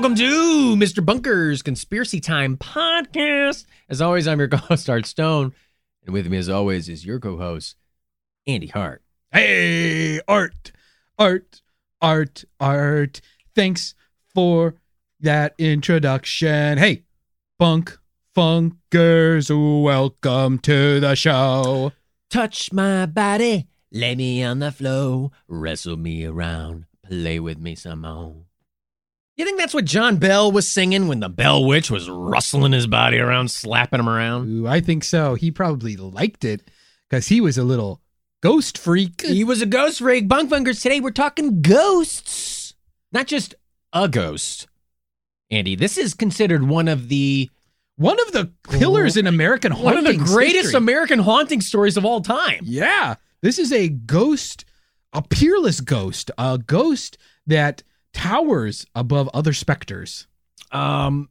Welcome to Mr. Bunker's Conspiracy Time podcast. As always, I'm your co-host Art Stone, and with me, as always, is your co-host Andy Hart. Hey, art, art, art, art. Thanks for that introduction. Hey, bunk funkers, welcome to the show. Touch my body, lay me on the floor, wrestle me around, play with me some more. You think that's what John Bell was singing when the Bell Witch was rustling his body around, slapping him around? Ooh, I think so. He probably liked it because he was a little ghost freak. He was a ghost freak. Bunk Bunkers, today we're talking ghosts. Not just a ghost. Andy, this is considered one of the One of the pillars in American haunting. one of the greatest history. American haunting stories of all time. Yeah. This is a ghost, a peerless ghost, a ghost that towers above other specters. Um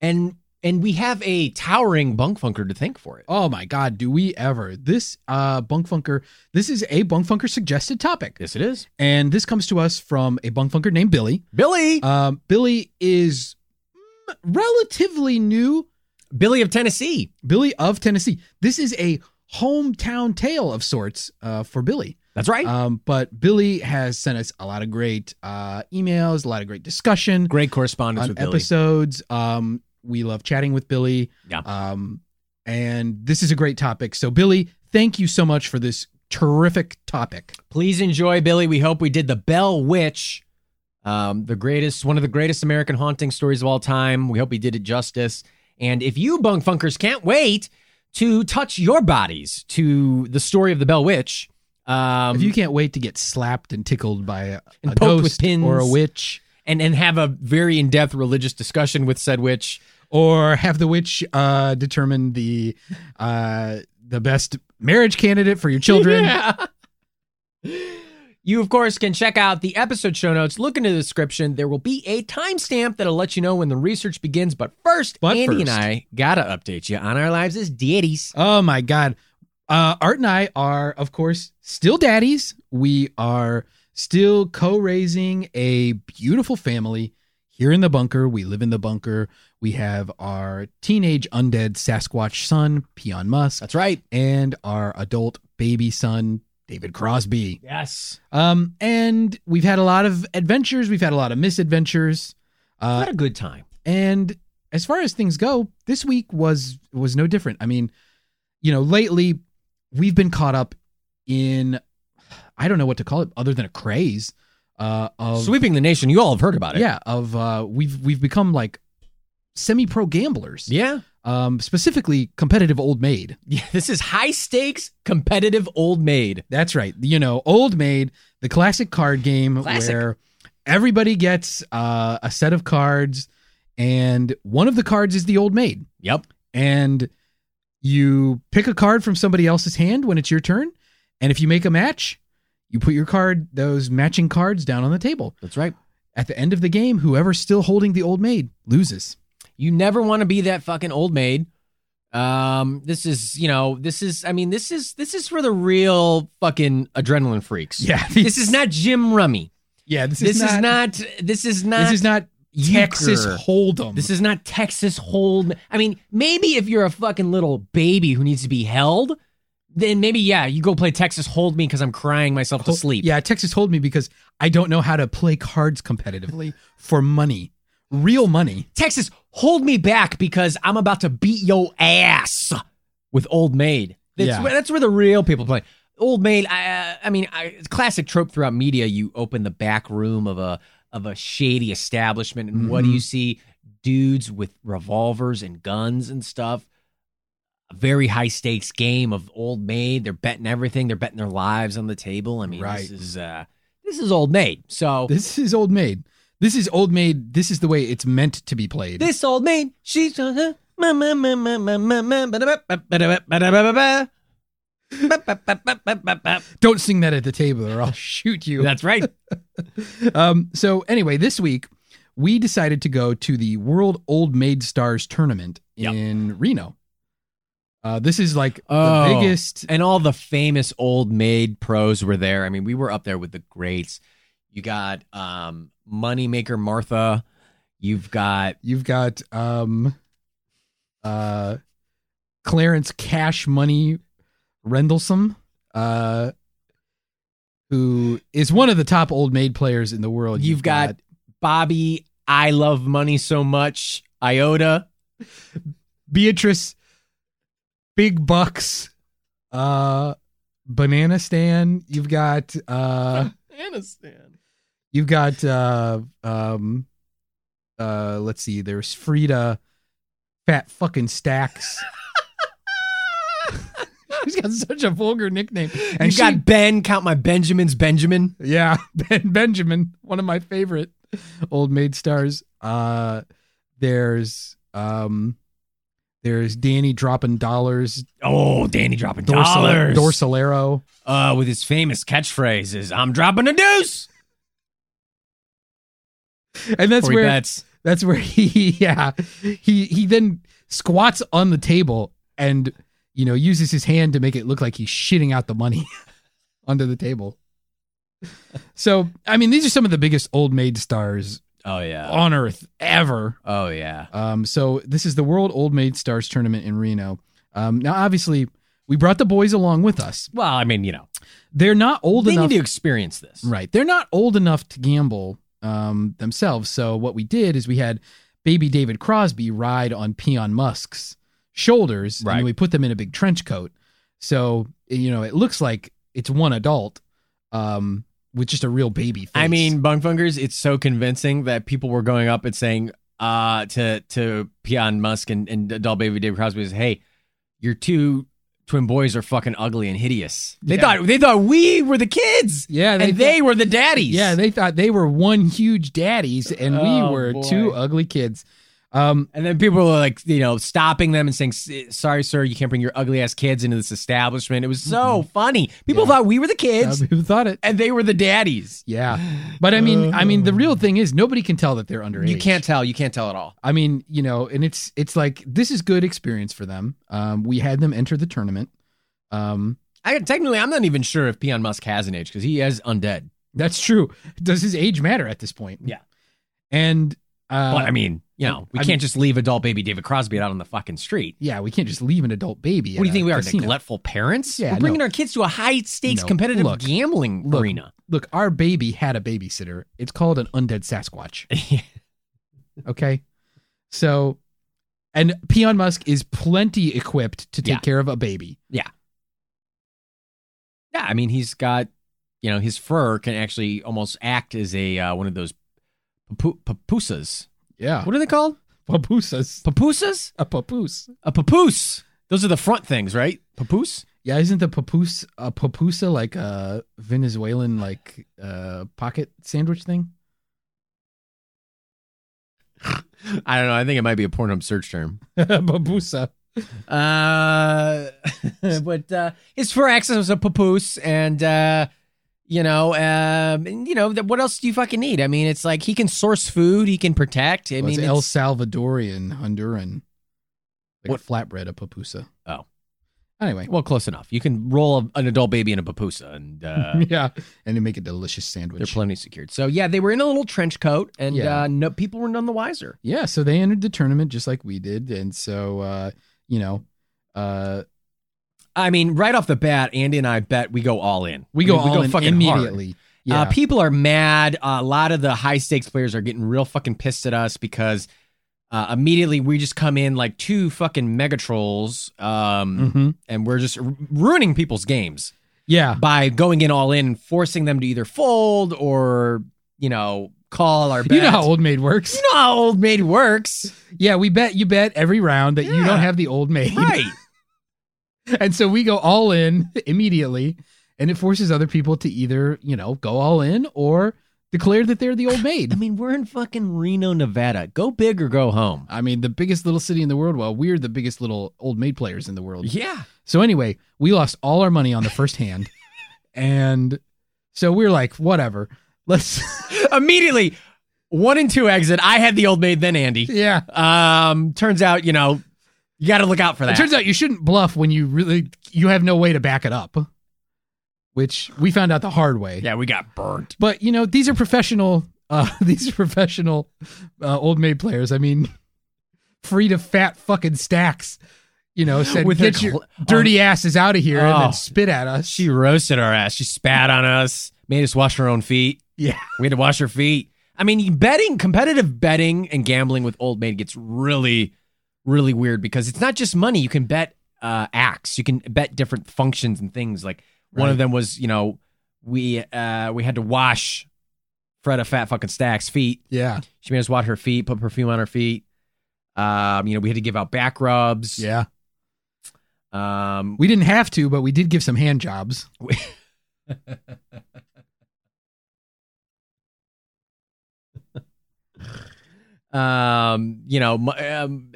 and and we have a towering bunk funker to thank for it. Oh my God, do we ever? This uh bunk funker, this is a bunk funker suggested topic. Yes, it is. And this comes to us from a bunk funker named Billy. Billy. Um, Billy is mm, relatively new. Billy of Tennessee. Billy of Tennessee. This is a hometown tale of sorts uh, for Billy. That's right. Um, but Billy has sent us a lot of great uh, emails, a lot of great discussion Great correspondence on with Billy. episodes. Um, we love chatting with Billy. Yeah. Um, and this is a great topic. So, Billy, thank you so much for this terrific topic. Please enjoy Billy. We hope we did the Bell Witch. Um, the greatest, one of the greatest American haunting stories of all time. We hope we did it justice. And if you bunk funkers can't wait to touch your bodies to the story of the Bell Witch, um, if you can't wait to get slapped and tickled by a, a ghost or a witch, and and have a very in depth religious discussion with said witch, or have the witch uh, determine the uh, the best marriage candidate for your children. Yeah. You, of course, can check out the episode show notes. Look in the description. There will be a timestamp that'll let you know when the research begins. But first, But Andy and. I gotta update you on our lives as deities. Oh my God. Uh, Art and I are, of course, still daddies. We are still co raising a beautiful family here in the bunker. We live in the bunker. We have our teenage undead Sasquatch son, Peon Musk, That's right. and our adult baby son, David Crosby. Yes. Um, and we've had a lot of adventures. We've had a lot of misadventures. Uh, What a good time. and as far as things go, this week was was no different. I mean, you know, lately we've been caught up in I don't know what to call it other than a craze uh of Sweeping the nation. You all have heard about it. yeah, of uh we've we've become like semi-pro gamblers. Yeah. Um specifically competitive old maid. Yeah. This is high stakes, competitive old maid. That's right. You know, old maid, the classic card game Classic. where everybody gets uh, a set of cards and one of the cards is the old maid. Yep. and you pick a card from somebody else's hand when it's your turn and if you make a match you put your card those matching cards down on the table That's right. at the end of the game whoever's still holding the old maid loses You never want to be that fucking old maid. Um, this is, you know, this is, I mean, this is, this is for the real fucking adrenaline freaks. yeah This is not Gin Rummy. yeah this, This is, is not, not, this is not, this is not texas euchre. hold'em This is not Texas Hold. I mean, maybe if you're a fucking little baby who needs to be held, Then maybe yeah, you go play Texas Hold Me because I'm crying myself to sleep. Yeah, Texas Hold me because I don't know how to play cards competitively for money, real money. Texas, hold me back because I'm about to beat your ass with Old Maid. That's, Yeah. where, that's where the real people play. Old Maid. I, uh, I mean, I, it's classic trope throughout media. You open the back room of a of a shady establishment, and what do you see? Dudes with revolvers and guns and stuff. A very high stakes game of Old Maid. They're betting everything. They're betting their lives on the table. I mean, Right. this is uh, this is Old Maid. So This is old maid. This is old maid. This is the way it's meant to be played. This old maid, she's uh, Don't sing that at the table, or I'll shoot you. That's right. Um, so anyway, this week we decided to go to the World Old Maid Stars tournament Yep. in Reno. Uh, this is like Oh. the biggest. And all the famous old maid pros were there. I mean, we were up there with the greats. You got um, Moneymaker Martha. You've got You've got um, uh, Clarence Cash Money Rendlesome, uh, who is one of the top old maid players in the world. you've got Bobby. I love money so much. Iota. Beatrice, Big Bucks, uh, Banana Stan. You've got uh, Banana Stan. you've got uh, um, uh, let's see. There's Frida, Fat fucking Stacks. She's got such a vulgar nickname. And You've she, got Ben. Count my Benjamins. Benjamin. yeah, Ben Benjamin, one of my favorite old maid stars. Uh, there's um, there's Danny dropping dollars. Oh, Danny dropping Dorsal- dollars. Dorsalero. uh, with his famous catchphrases, "I'm dropping a deuce." and that's where bets. that's where he yeah he he then squats on the table and you know uses his hand to make it look like he's shitting out the money under the table so i mean these are some of the biggest old maid stars Oh yeah. on earth ever Oh yeah. um so this is the world old maid stars tournament in reno um now obviously we brought the boys along with us Well, I mean, you know, they're not old they enough need to experience this. Right. They're not old enough to gamble um, themselves. So what we did is we had baby David Crosby ride on Peon Musk's shoulders, Right. and we put them in a big trench coat. So you know it looks like it's one adult um, with just a real baby. Face. I mean, Bunkfunkers, it's so convincing that people were going up and saying uh, to to Peon Musk and, and adult baby David Crosby, is, "Hey, your two twin boys are fucking ugly and hideous." They Yeah. thought they thought we were the kids, yeah, and they they were the daddies. yeah they thought they were one huge daddies, and we Oh, were boy. two ugly kids. Um, And then people were like, you know, stopping them and saying, "Sorry, sir, you can't bring your ugly ass kids into this establishment." It was so funny. People Mm-hmm. Yeah. thought we were the kids, who thought it? and they were the daddies. Yeah, but I mean, I mean, the real thing is nobody can tell that they're underage. You can't tell. You can't tell at all. I mean, you know, and it's it's like this is good experience for them. Um, we had them enter the tournament. Um, I technically, I'm not even sure if Peon Musk has an age because he is undead. that's true. Does his age matter at this point? Yeah. And uh, but I mean, you know, we I can't just leave adult baby David Crosby out on the fucking street. yeah, we can't just leave an adult baby. What do you think we are, casino. neglectful parents? Yeah, We're bringing no. our kids to a high stakes No, competitive look, gambling look. arena. Look, our baby had a babysitter. It's called an undead Sasquatch. Okay, so and Peon Musk is plenty equipped to take Yeah. care of a baby. Yeah, yeah. I mean, he's got, you know, his fur can actually almost act as a uh, one of those papusas. Yeah, What are they called? papoosas. Papusas? A papoose. A papoose. Those are the front things, right? Papoose? Yeah, isn't the papoose a papusa like a Venezuelan like uh pocket sandwich thing? I don't know. I think it might be a Pornhub search term. papusa. Uh, but uh, his fur acts as a papoose, and uh, you know, um, and, you know, what else do you fucking need? I mean, it's like he can source food, he can protect. I I mean, mean, El it's- Salvadorian, Honduran. Like What- flatbread, a papusa. Oh. Anyway, well, close enough. You can roll a, an adult baby in a papusa, and uh, yeah, and to make a delicious sandwich. they're plenty secured. So yeah, they were in a little trench coat, and Yeah. uh, no, people were none the wiser. yeah, so they entered the tournament just like we did, and so uh, you know, uh, I mean, right off the bat, Andy and I bet we go all in. We go I mean, all in fucking hard. immediately. Yeah. Uh, people are mad. Uh, a lot of the high stakes players are getting real fucking pissed at us because uh, immediately we just come in like two fucking mega trolls, um, Mhm. and we're just r- ruining people's games Yeah. by going in all in, and forcing them to either fold or you know call our bet. You know how old maid works. You know how old maid works, Yeah, we bet you bet every round that you don't have the old maid. right? And so we go all in immediately, and it forces other people to either, you know, go all in or declare that they're the old maid. I mean, we're in fucking Reno, Nevada. Go big or go home. I mean, the biggest little city in the world. Well, we're the biggest little old maid players in the world. Yeah. So anyway, we lost all our money on the first hand, and so we're like, whatever. Let's. Immediately, one and two exit. I had the old maid, then Andy. yeah. Um, turns out, you know, you got to look out for that. It turns out you shouldn't bluff when you really you have no way to back it up, which we found out the hard way. yeah, we got burnt. But you know, these are professional. Uh, these are professional uh, old maid players. I mean, free to fat fucking stacks. You know, said With get your cl- dirty asses out of here and Oh. then spit at us. She roasted our ass. She spat on us, made us wash our own feet. yeah, We had to wash our feet. I mean, betting, competitive betting and gambling with old maid gets really, really weird because it's not just money. You can bet uh, acts. You can bet different functions and things. Like one of them was, you know, we uh, we had to wash Freda Fat fucking Stack's feet. yeah, She made us wash her feet, put perfume on her feet. Um, you know, we had to give out back rubs. yeah. Um, We didn't have to, but we did give some hand jobs. um, you know, um,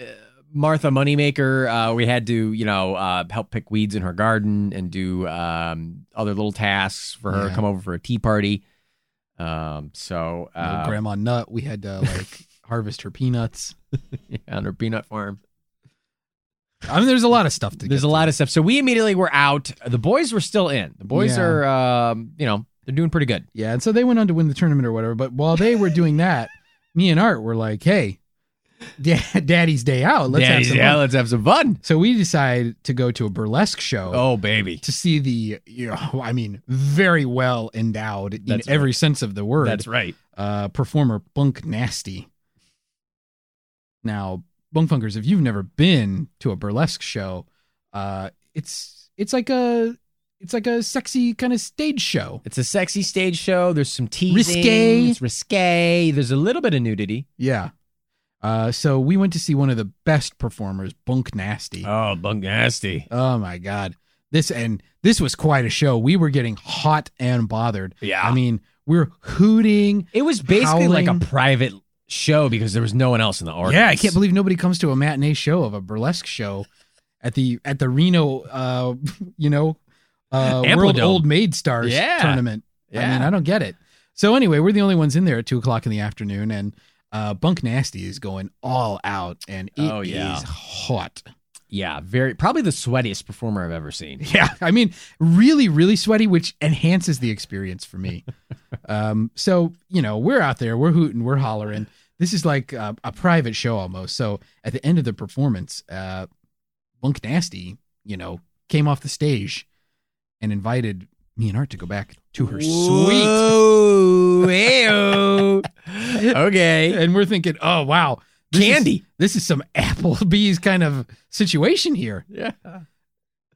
Martha Moneymaker, uh, we had to, you know, uh, help pick weeds in her garden and do um, other little tasks for her. Yeah. Come over for a tea party. Um, so uh, Grandma Nut, we had to like harvest her peanuts. on her peanut farm. I mean, there's a lot of stuff to. There's a lot of stuff. So we immediately were out. The boys were still in. The boys Yeah. are, um, you know, they're doing pretty good. Yeah, and so they went on to win the tournament or whatever. But while they were doing that, me and Art were like, "Hey, Daddy's day out. Let's Daddy's- have some fun." let's have some fun. So we decide to go to a burlesque show Oh, baby. to see the, you know, I mean, very well endowed in That's every sense of the word. That's right. uh, performer Bunk Nasty. Now, Bunk Funkers, if you've never been to a burlesque show, uh, it's it's like a it's like a sexy kind of stage show. It's a sexy stage show. There's some teasing. Risque. It's risque. There's a little bit of nudity. Yeah. Uh, so we went to see one of the best performers, Bunk Nasty. Oh, bunk nasty. Oh my god. This and this was quite a show. We were getting hot and bothered. Yeah. I mean, we're hooting. it was basically like a private show because there was no one else in the audience. Yeah, I can't believe nobody comes to a matinee show of a burlesque show at the at the Reno uh you know uh World Old Maid Stars Yeah. tournament. I Yeah. mean, I don't get it. So anyway, we're the only ones in there at two o'clock in the afternoon and uh Bunk Nasty is going all out and it is Oh, yeah. hot. Yeah, very probably the sweatiest performer I've ever seen. Yeah, I mean, really, really sweaty, which enhances the experience for me. um, so you know, we're out there, we're hooting, we're hollering. This is like a, a private show almost. So at the end of the performance, uh, Bunk Nasty, you know, came off the stage and invited me and Art to go back to her suite. Whoa, hey-o. okay. And we're thinking, oh wow, this is- Candy. this is some Applebee's kind of situation here. Yeah.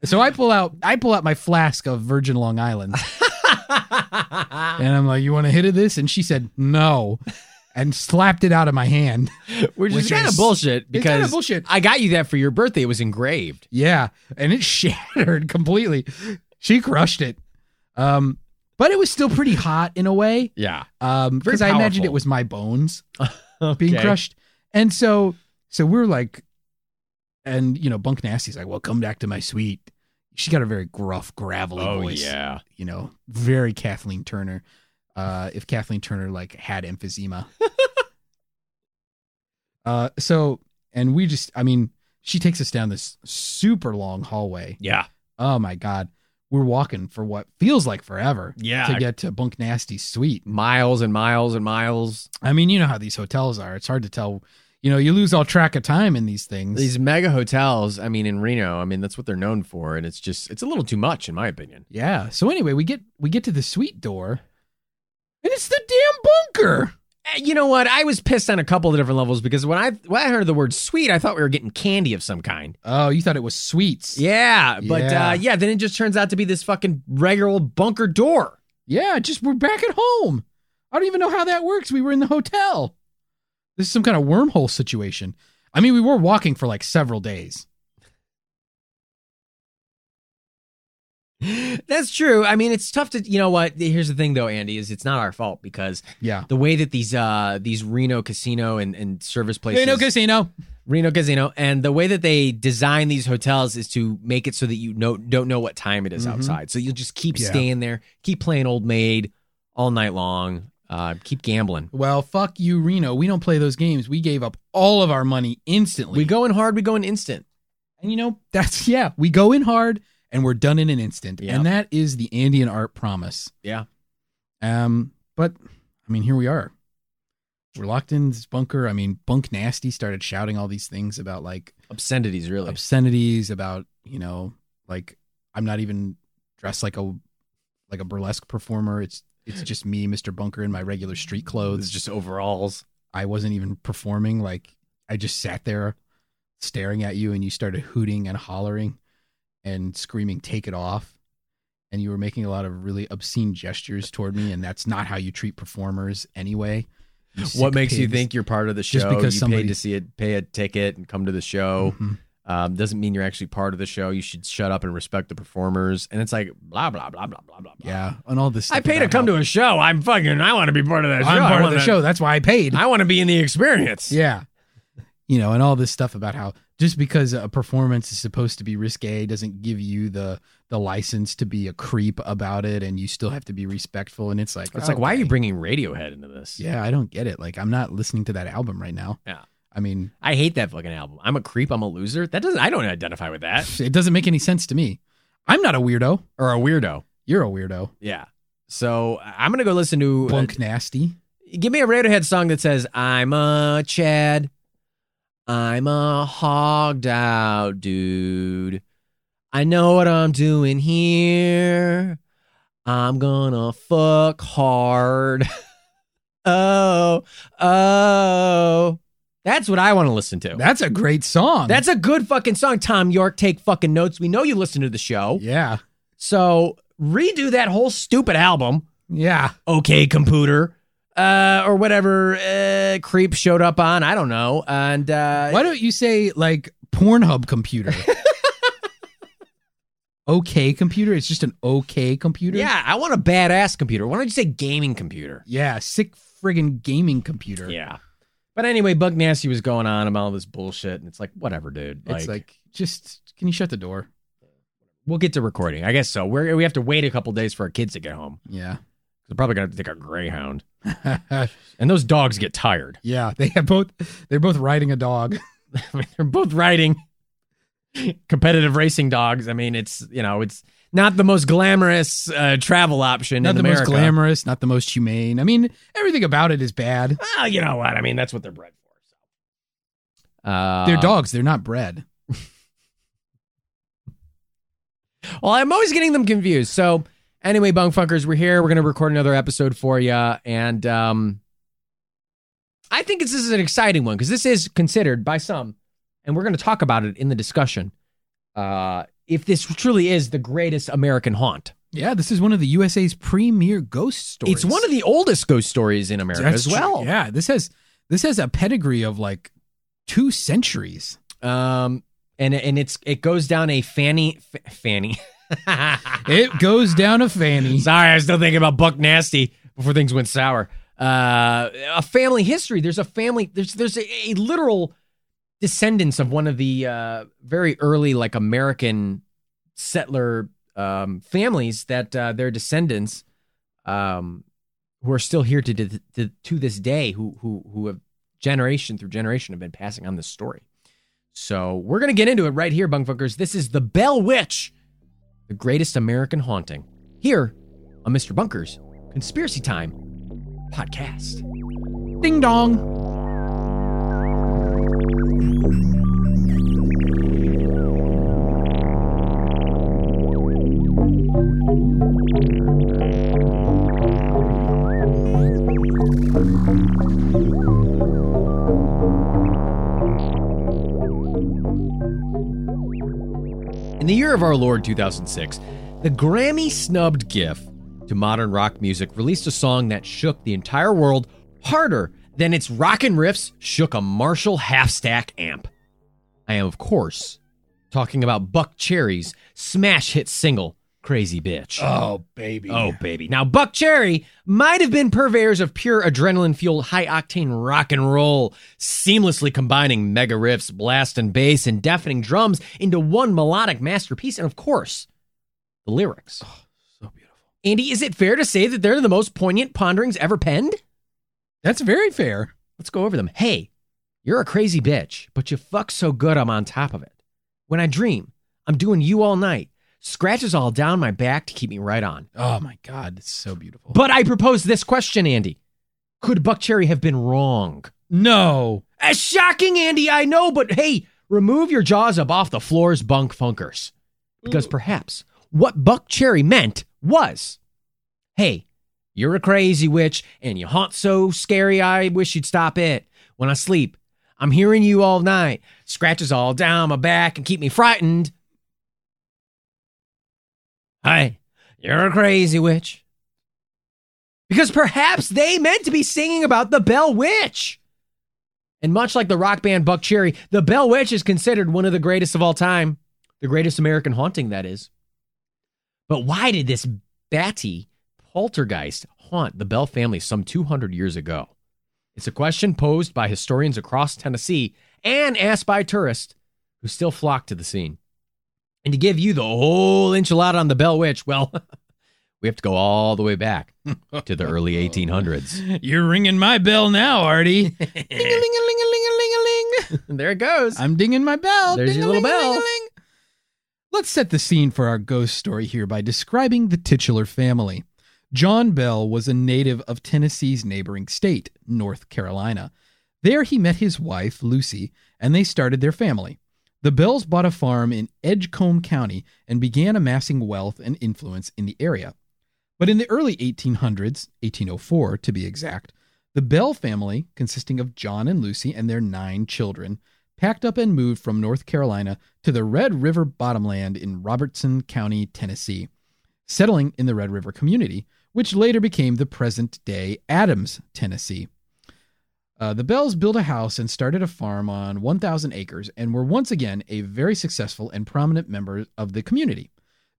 So I pull out, I pull out my flask of Virgin Long Island. And I'm like, you want a hit of this? And she said, no. And slapped it out of my hand. Which, is Which kind of bullshit kind because of bullshit. I got you that for your birthday. It was engraved. Yeah. And it shattered completely. She crushed it. Um, but it was still pretty hot in a way. Yeah. Um, because I imagined it was my bones being Okay. crushed. And so so we're like and you know, Bunk Nasty's like, Well, come back to my suite. She got a very gruff, gravelly Oh voice. yeah. You know, very Kathleen Turner. Uh, if Kathleen Turner like had emphysema. uh so and we just I mean, she takes us down this super long hallway. Yeah. Oh my god. We're walking for what feels like forever Yeah. to get to Bunk Nasty's suite. miles and miles and miles. I mean, you know how these hotels are. It's hard to tell. you know, you lose all track of time in these things. These mega hotels, I mean, in Reno, I mean, that's what they're known for, and it's just it's a little too much, in my opinion. yeah. So anyway, we get we get to the suite door, and it's the damn bunker. Eh, You know what? I was pissed on a couple of different levels because when I when I heard the word sweet, I thought we were getting candy of some kind. Oh, you thought it was sweets? Yeah, but Yeah. Uh, yeah, then it just turns out to be this fucking regular old bunker door. Yeah, just we're back at home. I don't even know how that works. We were in the hotel. This is some kind of wormhole situation. I mean, we were walking for like several days. That's true. I mean, it's tough to. You know what? Here's the thing, though, Andy, is it's not our fault because Yeah. the way that these uh these Reno casino and, and service places Reno casino. Reno Casino, and the way that they design these hotels is to make it so that you know don't know what time it is Mhm. outside. So you'll just keep Yeah. staying there, keep playing Old Maid all night long, uh, keep gambling. Well, fuck you, Reno. We don't play those games. We gave up all of our money instantly. We go in hard, we go in instant. and you know, that's yeah, we go in hard and we're done in an instant. Yep. And that is the Andy and Art promise. Yeah. Um, but I mean, here we are. We're locked in this bunker. I mean, Bunk Nasty started shouting all these things about like Obscenities, really. obscenities, about, you know, like I'm not even dressed like a like a burlesque performer. It's it's just me, Mr. Bunker, in my regular street it's clothes. just overalls. I wasn't even performing. Like I just sat there staring at you and you started hooting and hollering and screaming, take it off. And you were making a lot of really obscene gestures toward me. And that's not how you treat performers anyway. What makes you think you're part of the show? Just because you somebody- paid to see it, pay a ticket and come to the show. Mhm. Um, doesn't mean you're actually part of the show. You should shut up and respect the performers. And it's like blah blah blah blah blah blah. blah. Yeah. And all this I paid to come to a show. I'm fucking. I want to be part of that show. I'm I part of the show. That's why I paid. I want to be in the experience. Yeah. You know, and all this stuff about how just because a performance is supposed to be risque doesn't give you the the license to be a creep about it and you still have to be respectful and it's like It's like, why are you bringing Radiohead into this? Yeah, I don't get it. Like I'm not listening to that album right now. Yeah. I mean, I hate that fucking album. I'm a creep. I'm a loser. That doesn't. I don't identify with that. it doesn't make any sense to me. I'm not a weirdo. Or a weirdo. You're a weirdo. Yeah. So I'm gonna go listen to. uh, Bunk nasty. give me a Radiohead song that says, "I'm a Chad, I'm a hogged out dude. I know what I'm doing here. I'm gonna fuck hard. oh, oh." That's what I want to listen to. That's a great song. That's a good fucking song. Thom Yorke, take fucking notes. We know you listen to the show. yeah. So redo that whole stupid album, Yeah. okay, computer, uh, or whatever uh, creep showed up on. I don't know. And uh, Why don't you say like Pornhub computer? okay computer. It's just an okay computer. Yeah, I want a badass computer. Why don't you say gaming computer? Yeah. Sick friggin' gaming computer. Yeah. But anyway, Bunk Nasty was going on about all this bullshit, and it's like, whatever, dude. It's like, just can you shut the door? we'll get to recording. I guess so. We're, we have to wait a couple days for our kids to get home. Yeah. They're probably gonna have to take a Greyhound, and those dogs get tired. yeah. They have both. They're both riding a dog. I mean, they're both riding competitive racing dogs. I mean, it's you know, it's not the most glamorous uh, travel option Not the America. most glamorous. Not the most humane. I mean, everything about it is bad. Well, you know what? I mean, that's what they're bred for. So. Uh, They're dogs. They're not bred. Well, I'm always getting them confused. So, anyway, bunk fuckers, we're here. We're gonna record another episode for you, and um, I think this is an exciting one because this is considered by some, and we're gonna talk about it in the discussion. Uh, if this truly is the greatest American haunt, Yeah. This is one of the USA's premier ghost stories. it's one of the oldest ghost stories in America That's as well. true. Yeah. This has this has a pedigree of like two centuries. Um, and and it's it goes down a fanny fanny. It goes down a fanny. Sorry, I was still thinking about Bunk Nasty before things went sour. Uh, a family history. There's a family. There's there's a, a literal descendants of one of the uh, very early like American settler um, families that uh, their descendants um, who are still here to, to to this day who who who have generation through generation have been passing on this story. So we're gonna get into it right here, bungfuckers. This is the Bell Witch, the greatest American haunting. Here on Mr. Bunker's Conspiracy Time podcast. Ding dong. The year of our Lord 2006, the Grammy snubbed GIF to modern rock music released a song that shook the entire world harder than its rockin' riffs shook a Marshall half stack amp. I am, of course, talking about Buckcherry's smash hit single, Crazy Bitch. Oh, baby. Oh, baby. Now, Buckcherry might have been purveyors of pure adrenaline fueled high octane rock and roll, seamlessly combining mega riffs, blast and bass, and deafening drums into one melodic masterpiece. And of course, the lyrics. Oh, so beautiful. Andy, is it fair to say that they're the most poignant ponderings ever penned? That's very fair. Let's go over them. Hey, you're a crazy bitch, but you fuck so good I'm on top of it. When I dream, I'm doing you all night. Scratches all down my back to keep me right on. Oh, my God. It's so beautiful. But I propose this question, Andy. Could Buckcherry have been wrong? no. As shocking, Andy, I know, but hey, remove your jaws up off the floors, bunk funkers. Because perhaps what Buckcherry meant was hey, you're a crazy witch and you haunt so scary, I wish you'd stop it. When I sleep, I'm hearing you all night, scratches all down my back and keep me frightened. Hey, you're a crazy witch. Because perhaps they meant to be singing about the Bell Witch. And much like the rock band Buckcherry, the Bell Witch is considered one of the greatest of all time. The greatest American haunting, that is. But why did this batty poltergeist haunt the Bell family some 200 years ago? It's a question posed by historians across Tennessee and asked by tourists who still flock to the scene. And to give you the whole enchilada on the Bell Witch, well, we have to go all the way back to the early 1800s. You're ringing my bell now, Artie. Ding-a-ling-a-ling-a-ling-a-ling. A ling. There it goes. I'm dinging my bell. There's your little bell. Let's set the scene for our ghost story here by describing the titular family. John Bell was a native of Tennessee's neighboring state, North Carolina. There he met his wife, Lucy, and they started their family. The Bells bought a farm in Edgecombe County and began amassing wealth and influence in the area. But in the early 1800s, 1804 to be exact, the Bell family, consisting of John and Lucy and their nine children, packed up and moved from North Carolina to the Red River bottomland in Robertson County, Tennessee, settling in the Red River community, which later became the present day Adams, Tennessee. Uh, the Bells built a house and started a farm on 1,000 acres and were once again a very successful and prominent member of the community.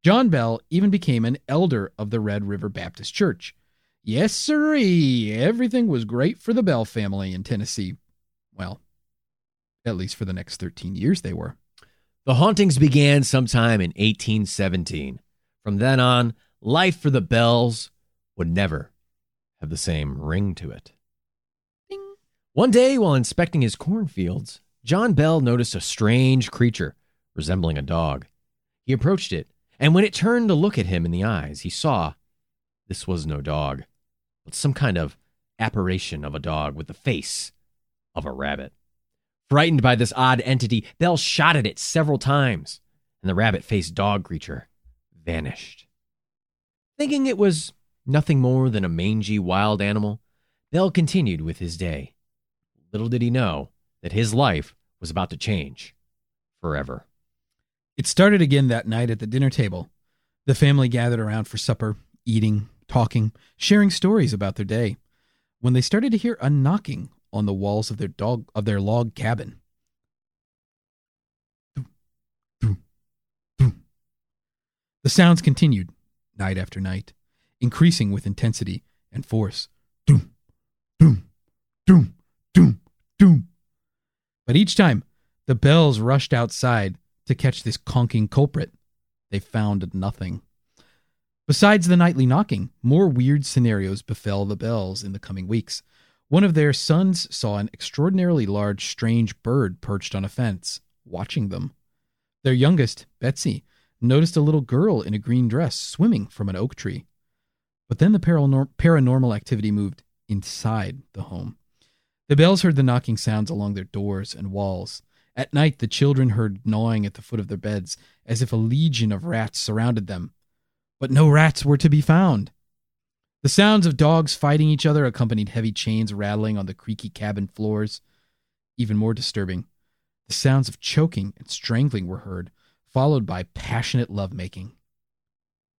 John Bell even became an elder of the Red River Baptist Church. Yes, sirree, everything was great for the Bell family in Tennessee. Well, at least for the next 13 years they were. The hauntings began sometime in 1817. From then on, life for the Bells would never have the same ring to it. One day, while inspecting his cornfields, John Bell noticed a strange creature resembling a dog. He approached it, and when it turned to look at him in the eyes, he saw this was no dog, but some kind of apparition of a dog with the face of a rabbit. Frightened by this odd entity, Bell shot at it several times, and the rabbit faced dog creature vanished. Thinking it was nothing more than a mangy wild animal, Bell continued with his day. Little did he know that his life was about to change forever. It started again that night at the dinner table. The family gathered around for supper, eating, talking, sharing stories about their day, when they started to hear a knocking on the walls of their dog of their log cabin. The sounds continued night after night, increasing with intensity and force. Doom, doom, doom, doom, doom. But each time, the bells rushed outside to catch this conking culprit. They found nothing. Besides the nightly knocking, more weird scenarios befell the bells in the coming weeks. One of their sons saw an extraordinarily large, strange bird perched on a fence, watching them. Their youngest, Betsy, noticed a little girl in a green dress swimming from an oak tree. But then the paranor- paranormal activity moved inside the home. The bells heard the knocking sounds along their doors and walls. At night, the children heard gnawing at the foot of their beds, as if a legion of rats surrounded them. But no rats were to be found. The sounds of dogs fighting each other accompanied heavy chains rattling on the creaky cabin floors. Even more disturbing, the sounds of choking and strangling were heard, followed by passionate lovemaking.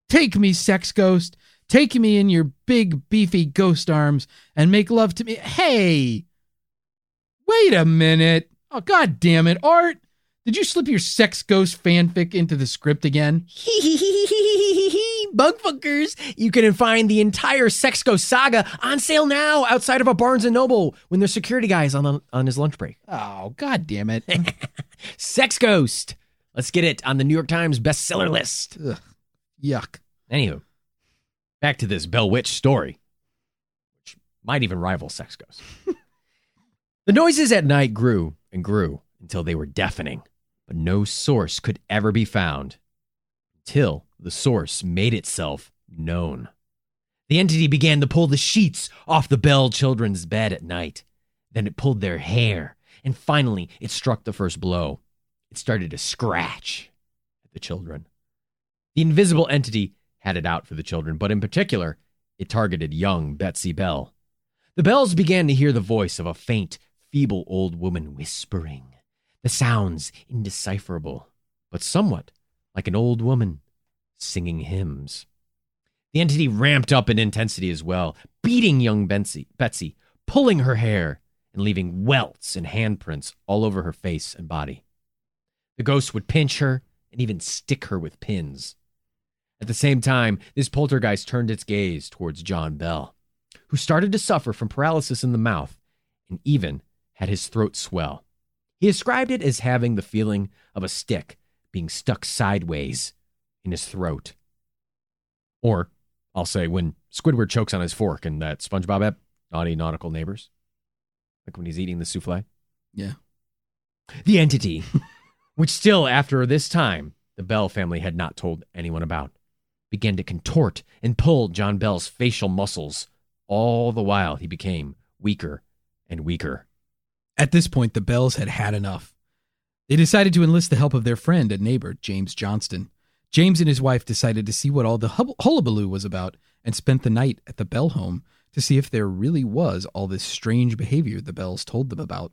Take me, sex ghost! Take me in your big, beefy ghost arms and make love to me. Hey! Wait a minute. Oh, god damn it, Art! Did you slip your sex ghost fanfic into the script again? Bugfuckers! You can find the entire Sex Ghost saga on sale now outside of a Barnes and Noble when their security guy is on the, on his lunch break. Oh, god damn it. Sex Ghost. Let's get it on the New York Times bestseller list. Ugh, yuck. Anywho, back to this Bell Witch story, which might even rival Sex Ghost. the noises at night grew and grew until they were deafening, but no source could ever be found until the source made itself known. The entity began to pull the sheets off the Bell children's bed at night. Then it pulled their hair, and finally it struck the first blow. It started to scratch at the children. The invisible entity had it out for the children, but in particular, it targeted young Betsy Bell. The Bells began to hear the voice of a faint, feeble old woman whispering, the sounds indecipherable, but somewhat like an old woman singing hymns. The entity ramped up in intensity as well, beating young Betsy, Betsy, pulling her hair, and leaving welts and handprints all over her face and body. The ghost would pinch her and even stick her with pins. At the same time, this poltergeist turned its gaze towards John Bell, who started to suffer from paralysis in the mouth and even had his throat swell. He described it as having the feeling of a stick being stuck sideways in his throat. Or, I'll say, when Squidward chokes on his fork in that SpongeBob ep, Naughty Nautical Neighbors. Like when he's eating the souffle. Yeah. The entity, which still, after this time, the Bell family had not told anyone about, began to contort and pull John Bell's facial muscles, all the while he became weaker and weaker. At this point, the Bells had had enough. They decided to enlist the help of their friend and neighbor, James Johnston. James and his wife decided to see what all the hullabaloo was about and spent the night at the Bell home to see if there really was all this strange behavior the Bells told them about.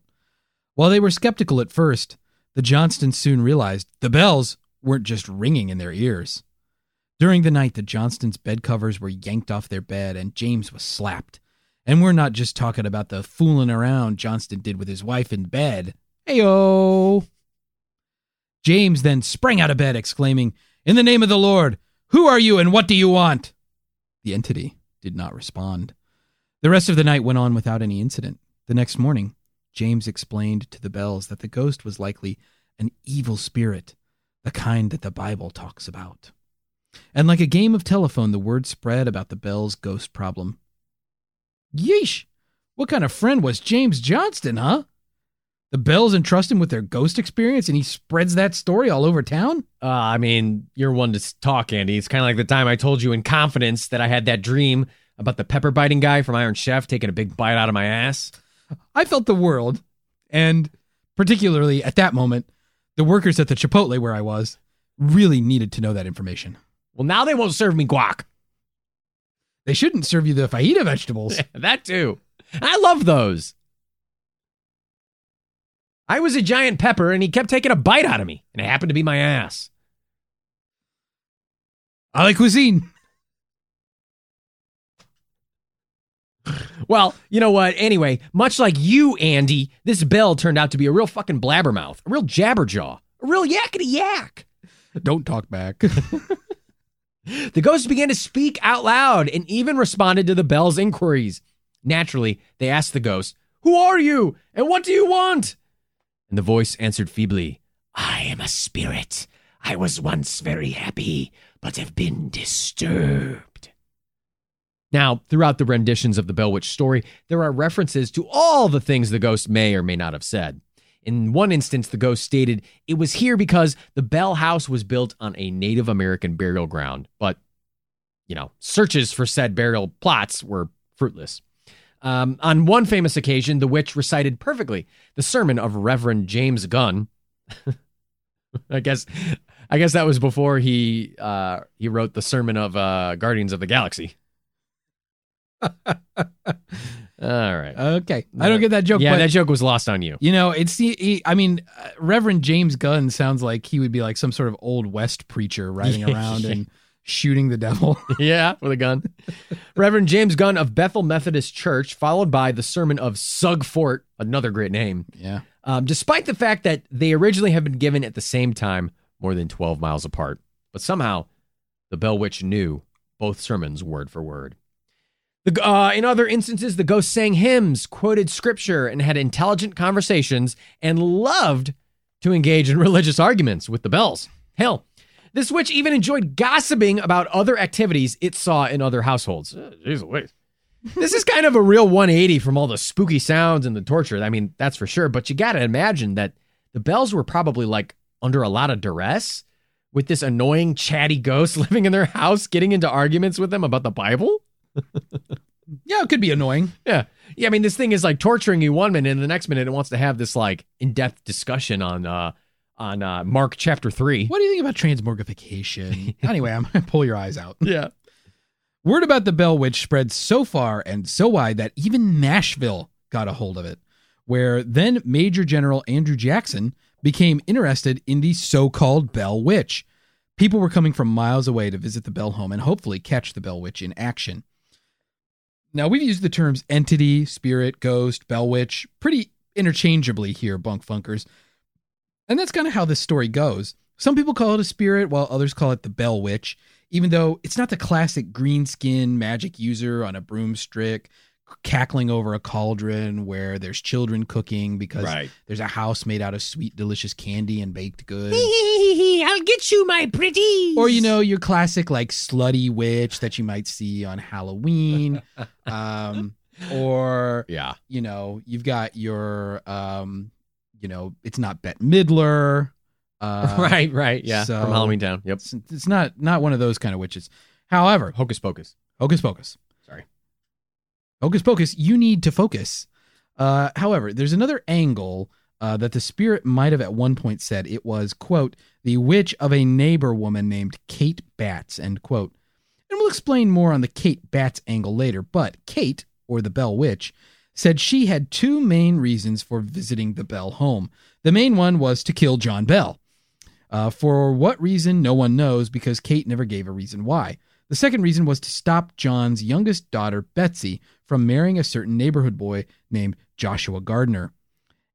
While they were skeptical at first, the Johnstons soon realized the bells weren't just ringing in their ears. During the night, the Johnstons' bed covers were yanked off their bed and James was slapped. And we're not just talking about the fooling around Johnston did with his wife in bed. Heyo! James then sprang out of bed, exclaiming, In the name of the Lord, who are you and what do you want? The entity did not respond. The rest of the night went on without any incident. The next morning, James explained to the bells that the ghost was likely an evil spirit, the kind that the Bible talks about. And like a game of telephone, the word spread about the Bell's ghost problem. Yeesh! What kind of friend was James Johnston, huh? The Bells entrust him with their ghost experience and he spreads that story all over town? Uh, I mean, you're one to talk, Andy. It's kind of like the time I told you in confidence that I had that dream about the pepper biting guy from Iron Chef taking a big bite out of my ass. I felt the world, and particularly at that moment, the workers at the Chipotle where I was really needed to know that information. Well, now they won't serve me guac. They shouldn't serve you the fajita vegetables. that too. I love those. I was a giant pepper and he kept taking a bite out of me, and it happened to be my ass. I like cuisine. Well, you know what? Anyway, much like you, Andy, this Bell turned out to be a real fucking blabbermouth, a real jabberjaw, a real yakety yak. Don't talk back. The ghost began to speak out loud and even responded to the Bell's inquiries. Naturally, they asked the ghost, Who are you? And what do you want? And the voice answered feebly, I am a spirit. I was once very happy, but have been disturbed. Now, throughout the renditions of the Bell Witch story, there are references to all the things the ghost may or may not have said. In one instance, the ghost stated it was here because the Bell House was built on a Native American burial ground, but, you know, searches for said burial plots were fruitless. Um, on one famous occasion, the witch recited perfectly the sermon of Reverend James Gunn, I guess I guess that was before he uh he wrote the sermon of uh Guardians of the Galaxy. All right. Okay, I don't get that joke. yeah, but that joke was lost on you. you know, it's the. he- I mean, uh, Reverend James Gunn sounds like he would be like some sort of old West preacher riding around and shooting the devil. yeah, with a gun. Reverend James Gunn of Bethel Methodist Church, followed by the sermon of Sugg Fort, another great name. yeah. Um, despite the fact that they originally have been given at the same time, more than 12 miles apart. But somehow, the Bell Witch knew both sermons word for word. Uh, in other instances, the ghost sang hymns, quoted scripture, and had intelligent conversations, and loved to engage in religious arguments with the bells. Hell, this witch even enjoyed gossiping about other activities it saw in other households. Uh, Louise. This is kind of a real 180 from all the spooky sounds and the torture. I mean, that's for sure. But you got to imagine that the bells were probably like under a lot of duress with this annoying, chatty ghost living in their house, getting into arguments with them about the Bible. Yeah, it could be annoying. Yeah. Yeah. I mean, this thing is like torturing you one minute, and the next minute it wants to have this like in depth discussion on, uh, on uh, Mark chapter three. What do you think about transmorgification? anyway, I'm gonna pull your eyes out. Yeah. Word about the Bell Witch spread so far and so wide that even Nashville got a hold of it, where then Major General Andrew Jackson became interested in the so called Bell Witch. People were coming from miles away to visit the Bell home and hopefully catch the Bell Witch in action. Now, we've used the terms entity, spirit, ghost, Bell Witch pretty interchangeably here, Bunk Funkers. And that's kind of how this story goes. Some people call it a spirit, while others call it the Bell Witch, even though it's not the classic green skin magic user on a broomstick cackling over a cauldron where there's children cooking because Right. there's a house made out of sweet, delicious candy and baked goods. I'll get you, my pretty. Or, you know, your classic, like, slutty witch that you might see on Halloween. um, or Yeah. you know, you've got your um, you know, it's not Bette Midler. Uh, right. Right. Yeah. so- From Halloween Town. Yep. It's, it's not not one of those kind of witches. However, Hocus Pocus. hocus pocus. Hocus pocus, you need to focus. Uh, however, there's another angle uh, that the spirit might have at one point said it was, quote, the witch of a neighbor woman named Kate Batts, end quote. And we'll explain more on the Kate Batts angle later, but Kate, or the Bell Witch, said she had two main reasons for visiting the Bell home. The main one was to kill John Bell. Uh, for what reason, no one knows because Kate never gave a reason why. The second reason was to stop John's youngest daughter, Betsy, from marrying a certain neighborhood boy named Joshua Gardner.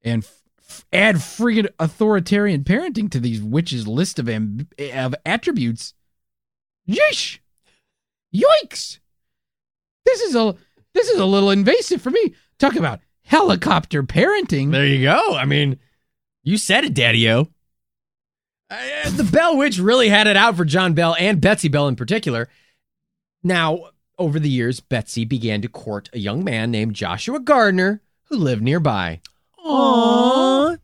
And f- add friggin' authoritarian parenting to these witches' list of, amb- of attributes. Yeesh! Yoinks! This is a this is a little invasive for me. Talk about helicopter parenting. There you go. I mean, you said it, Daddy O. Uh, the Bell Witch really had it out for John Bell and Betsy Bell in particular. Now, over the years, Betsy began to court a young man named Joshua Gardner who lived nearby. Aww.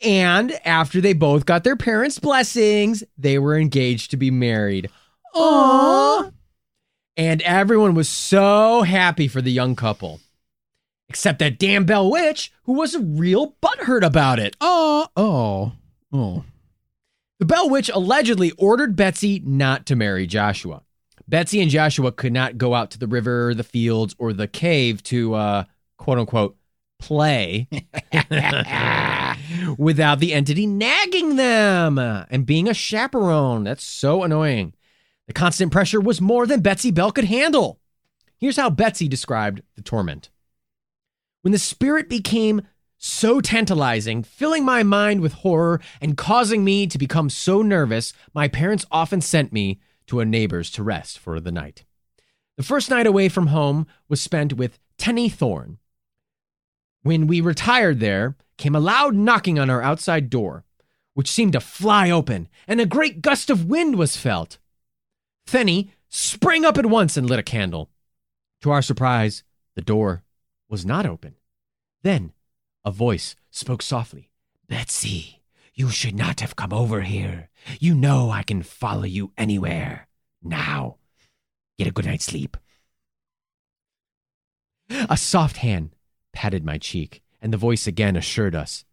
And after they both got their parents' blessings, they were engaged to be married. Aww. And everyone was so happy for the young couple. Except that damn Bell Witch, who was a real butthurt about it. Oh, oh, oh. The Bell Witch allegedly ordered Betsy not to marry Joshua. Betsy and Joshua could not go out to the river, the fields, or the cave to, uh, quote unquote, play without the entity nagging them and being a chaperone. That's so annoying. The constant pressure was more than Betsy Bell could handle. Here's how Betsy described the torment. When the spirit became so tantalizing, filling my mind with horror and causing me to become so nervous, my parents often sent me to a neighbor's to rest for the night. The first night away from home was spent with Tenny Thorne. When we retired there, came a loud knocking on our outside door, which seemed to fly open, and a great gust of wind was felt. Fenny sprang up at once and lit a candle. To our surprise, the door was not open. Then a voice spoke softly Betsy, you should not have come over here. You know I can follow you anywhere. Now, get a good night's sleep. A soft hand patted my cheek, and the voice again assured us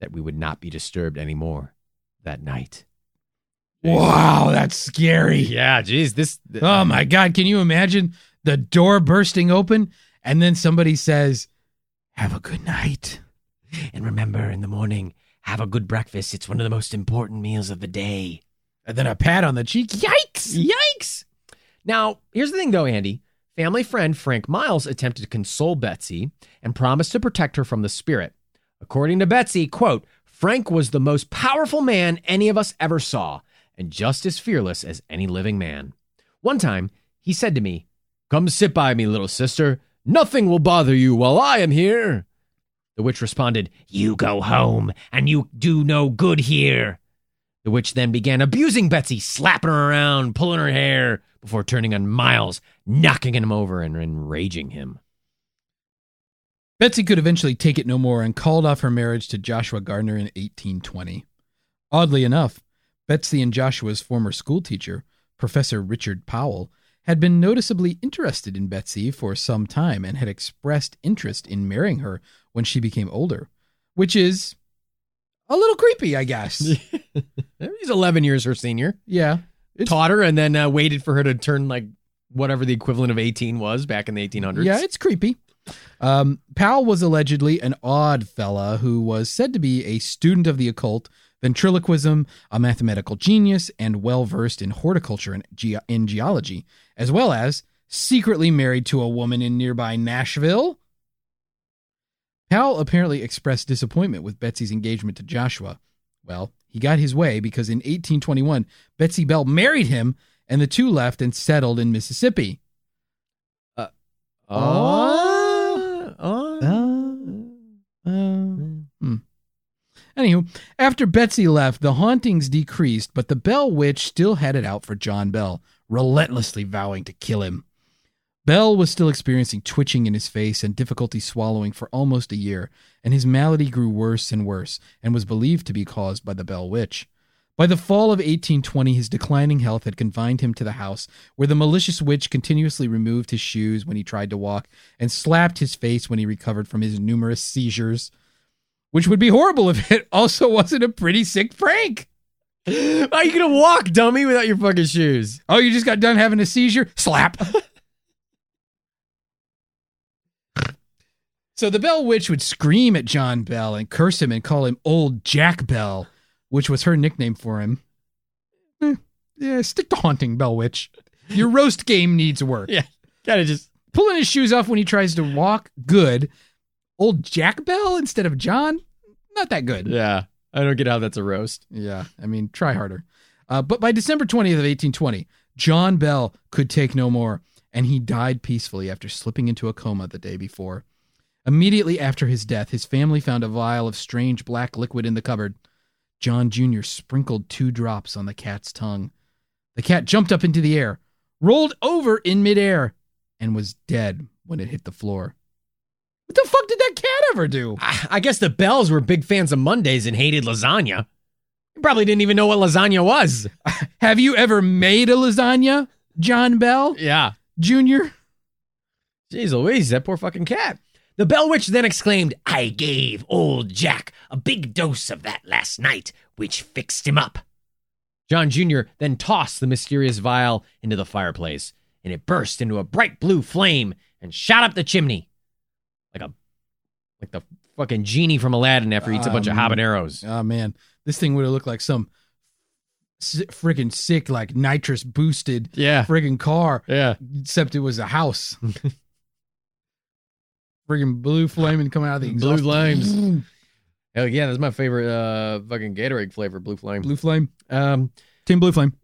that we would not be disturbed anymore that night. Wow, that's scary. Yeah, geez, this. Oh um, my God. Can you imagine the door bursting open and then somebody says, Have a good night? And remember, in the morning, have a good breakfast. It's one of the most important meals of the day. And then a pat on the cheek. Yikes. Yikes! Now, here's the thing, though, Andy. Family friend Frank Miles attempted to console Betsy and promised to protect her from the spirit. According to Betsy, quote, Frank was the most powerful man any of us ever saw, and just as fearless as any living man. One time, he said to me, Come sit by me, little sister. Nothing will bother you while I am here. The witch responded, You go home, and you do no good here. The witch then began abusing Betsy, slapping her around, pulling her hair, before turning on Miles, knocking him over and enraging him. Betsy could eventually take it no more and called off her marriage to Joshua Gardner in 1820. Oddly enough, Betsy and Joshua's former schoolteacher, Professor Richard Powell, had been noticeably interested in Betsy for some time and had expressed interest in marrying her when she became older, which is a little creepy, I guess. He's 11 years her senior. yeah. It's- Taught her and then uh, waited for her to turn like whatever the equivalent of 18 was back in the 1800s. Yeah, it's creepy. Um, Powell was allegedly an odd fella who was said to be a student of the occult, ventriloquism, a mathematical genius, and well versed in horticulture and ge- in geology, as well as secretly married to a woman in nearby Nashville. Powell apparently expressed disappointment with Betsy's engagement to Joshua. Well, he got his way because in 1821, Betsy Bell married him, and the two left and settled in Mississippi. Oh. Oh. Oh. Hmm. Anywho, after Betsy left, the hauntings decreased, but the Bell Witch still had it out for John Bell, relentlessly vowing to kill him. Bell was still experiencing twitching in his face and difficulty swallowing for almost a year, and his malady grew worse and worse and was believed to be caused by the Bell Witch. By the fall of 1820, his declining health had confined him to the house, where the malicious witch continuously removed his shoes when he tried to walk and slapped his face when he recovered from his numerous seizures. Which would be horrible if it also wasn't a pretty sick prank. How are you gonna walk, dummy, without your fucking shoes? Oh, you just got done having a seizure? Slap. so the Bell Witch would scream at John Bell and curse him and call him Old Jack Bell, which was her nickname for him. Eh, yeah, stick to haunting, Bell Witch. Your roast game needs work. Yeah. Gotta just Pulling his shoes off when he tries to walk, good. Old Jack Bell instead of John, not that good. Yeah. I don't get how that's a roast. Yeah, I mean, try harder. Uh, but by December 20th of 1820, John Bell could take no more, and he died peacefully after slipping into a coma the day before. Immediately after his death, his family found a vial of strange black liquid in the cupboard. John Jr. sprinkled two drops on the cat's tongue. The cat jumped up into the air, rolled over in midair, and was dead when it hit the floor. What the fuck did that cat ever do? I I guess the Bells were big fans of Mondays and hated lasagna. You probably didn't even know what lasagna was. Have you ever made a lasagna, John Bell Yeah. Jr.? Jeez Louise, that poor fucking cat. The Bell Witch then exclaimed, I gave old Jack a big dose of that last night, which fixed him up. John Jr. then tossed the mysterious vial into the fireplace, and it burst into a bright blue flame and shot up the chimney. Like a like the fucking genie from Aladdin after he eats a bunch of Um, habaneros. Oh man, this thing would have looked like some freaking sick, like nitrous boosted Yeah. friggin' car, Yeah. except it was a house. friggin' blue flaming coming out of the Blue flames. Hell yeah, that's my favorite uh fucking Gatorade flavor, blue flame. Blue flame. Um Team Blue Flame.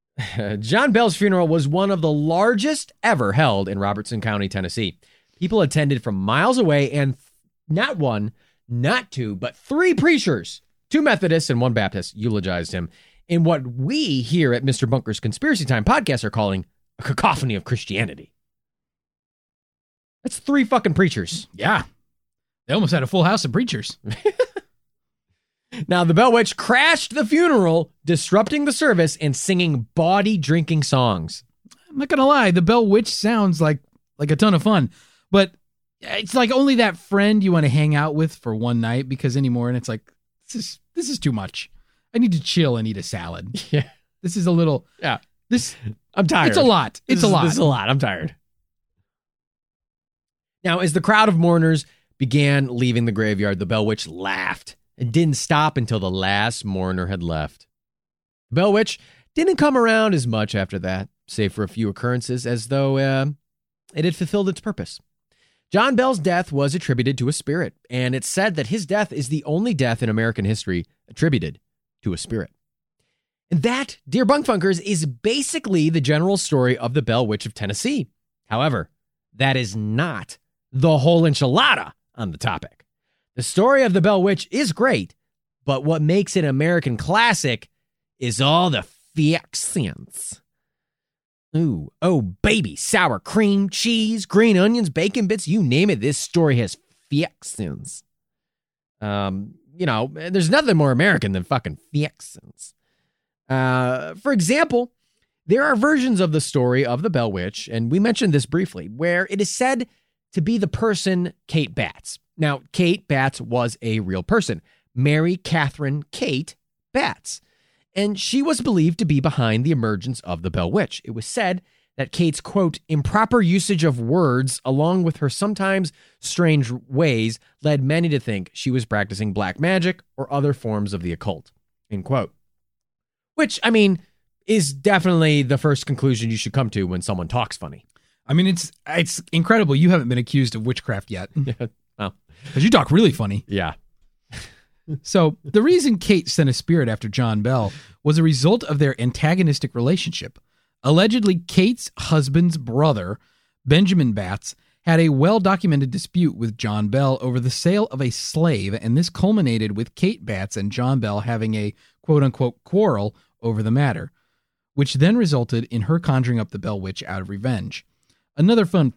John Bell's funeral was one of the largest ever held in Robertson County, Tennessee. People attended from miles away, and not one, not two, but three preachers, two Methodists and one Baptist, eulogized him in what we here at Mr. Bunker's Conspiracy Time podcast are calling a cacophony of Christianity. That's three fucking preachers. Yeah. They almost had a full house of preachers. Now, the Bell Witch crashed the funeral, disrupting the service and singing bawdy drinking songs. I'm not gonna lie, the Bell Witch sounds like like a ton of fun, but it's like only that friend you want to hang out with for one night because anymore, and it's like this is this is too much. I need to chill and eat a salad. Yeah. This is a little. Yeah. This I'm tired. it's a lot. It's This a is- lot. This is a lot. I'm tired. Now, as the crowd of mourners began leaving the graveyard, the Bell Witch laughed and didn't stop until the last mourner had left. The Bell Witch didn't come around as much after that, save for a few occurrences, as though uh, it had fulfilled its purpose. John Bell's death was attributed to a spirit, and it's said that his death is the only death in American history attributed to a spirit. And that, dear Bunkfunkers, is basically the general story of the Bell Witch of Tennessee. However, that is not the whole enchilada on the topic. The story of the Bell Witch is great, but what makes it an American classic is all the fixins. Ooh, oh baby, sour cream, cheese, green onions, bacon bits, you name it, this story has fixins. Um, you know, there's nothing more American than fucking fixins. Uh, for example, there are versions of the story of the Bell Witch, and we mentioned this briefly, where it is said to be the person Kate Batts. Now, Kate Batts was a real person, Mary Catherine Kate Batts, and she was believed to be behind the emergence of the Bell Witch. It was said that Kate's quote, improper usage of words, along with her sometimes strange ways, led many to think she was practicing black magic or other forms of the occult, end quote. Which, I mean, is definitely the first conclusion you should come to when someone talks funny. I mean, it's it's incredible. You haven't been accused of witchcraft yet Yeah. Well, because you talk really funny. yeah. So the reason Kate sent a spirit after John Bell was a result of their antagonistic relationship. Allegedly, Kate's husband's brother, Benjamin Batts, had a well documented dispute with John Bell over the sale of a slave, and this culminated with Kate Batts and John Bell having a quote unquote quarrel over the matter, which then resulted in her conjuring up the Bell Witch out of revenge. Another fun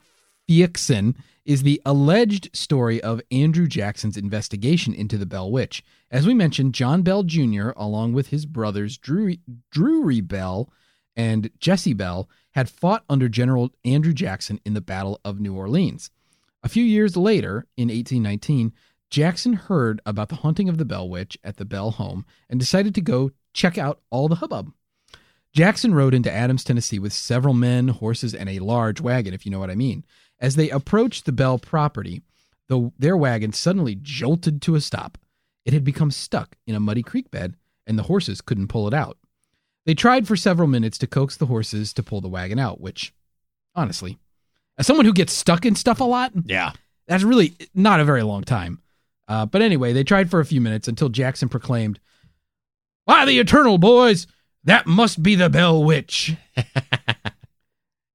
fiction is the alleged story of Andrew Jackson's investigation into the Bell Witch. As we mentioned, John Bell Jr., along with his brothers Drury, Drury Bell and Jesse Bell, had fought under General Andrew Jackson in the Battle of New Orleans. A few years later, in 1819, Jackson heard about the haunting of the Bell Witch at the Bell home and decided to go check out all the hubbub. Jackson rode into Adams, Tennessee with several men, horses, and a large wagon, if you know what I mean. As they approached the Bell property, the, their wagon suddenly jolted to a stop. It had become stuck in a muddy creek bed, and the horses couldn't pull it out. They tried for several minutes to coax the horses to pull the wagon out, which, honestly, as someone who gets stuck in stuff a lot, Yeah. that's really not a very long time. Uh, but anyway, they tried for a few minutes until Jackson proclaimed, By the eternal boys, that must be the Bell Witch.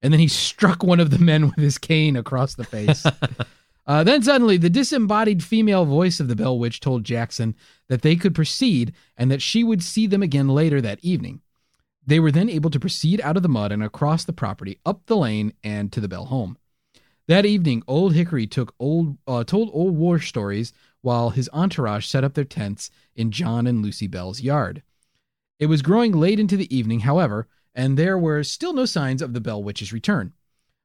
and then he struck one of the men with his cane across the face. uh, then suddenly, the disembodied female voice of the Bell Witch told Jackson that they could proceed and that she would see them again later that evening. They were then able to proceed out of the mud and across the property, up the lane, and to the Bell home. That evening, Old Hickory took old uh, told old war stories while his entourage set up their tents in John and Lucy Bell's yard. It was growing late into the evening, however, and there were still no signs of the Bell Witch's return.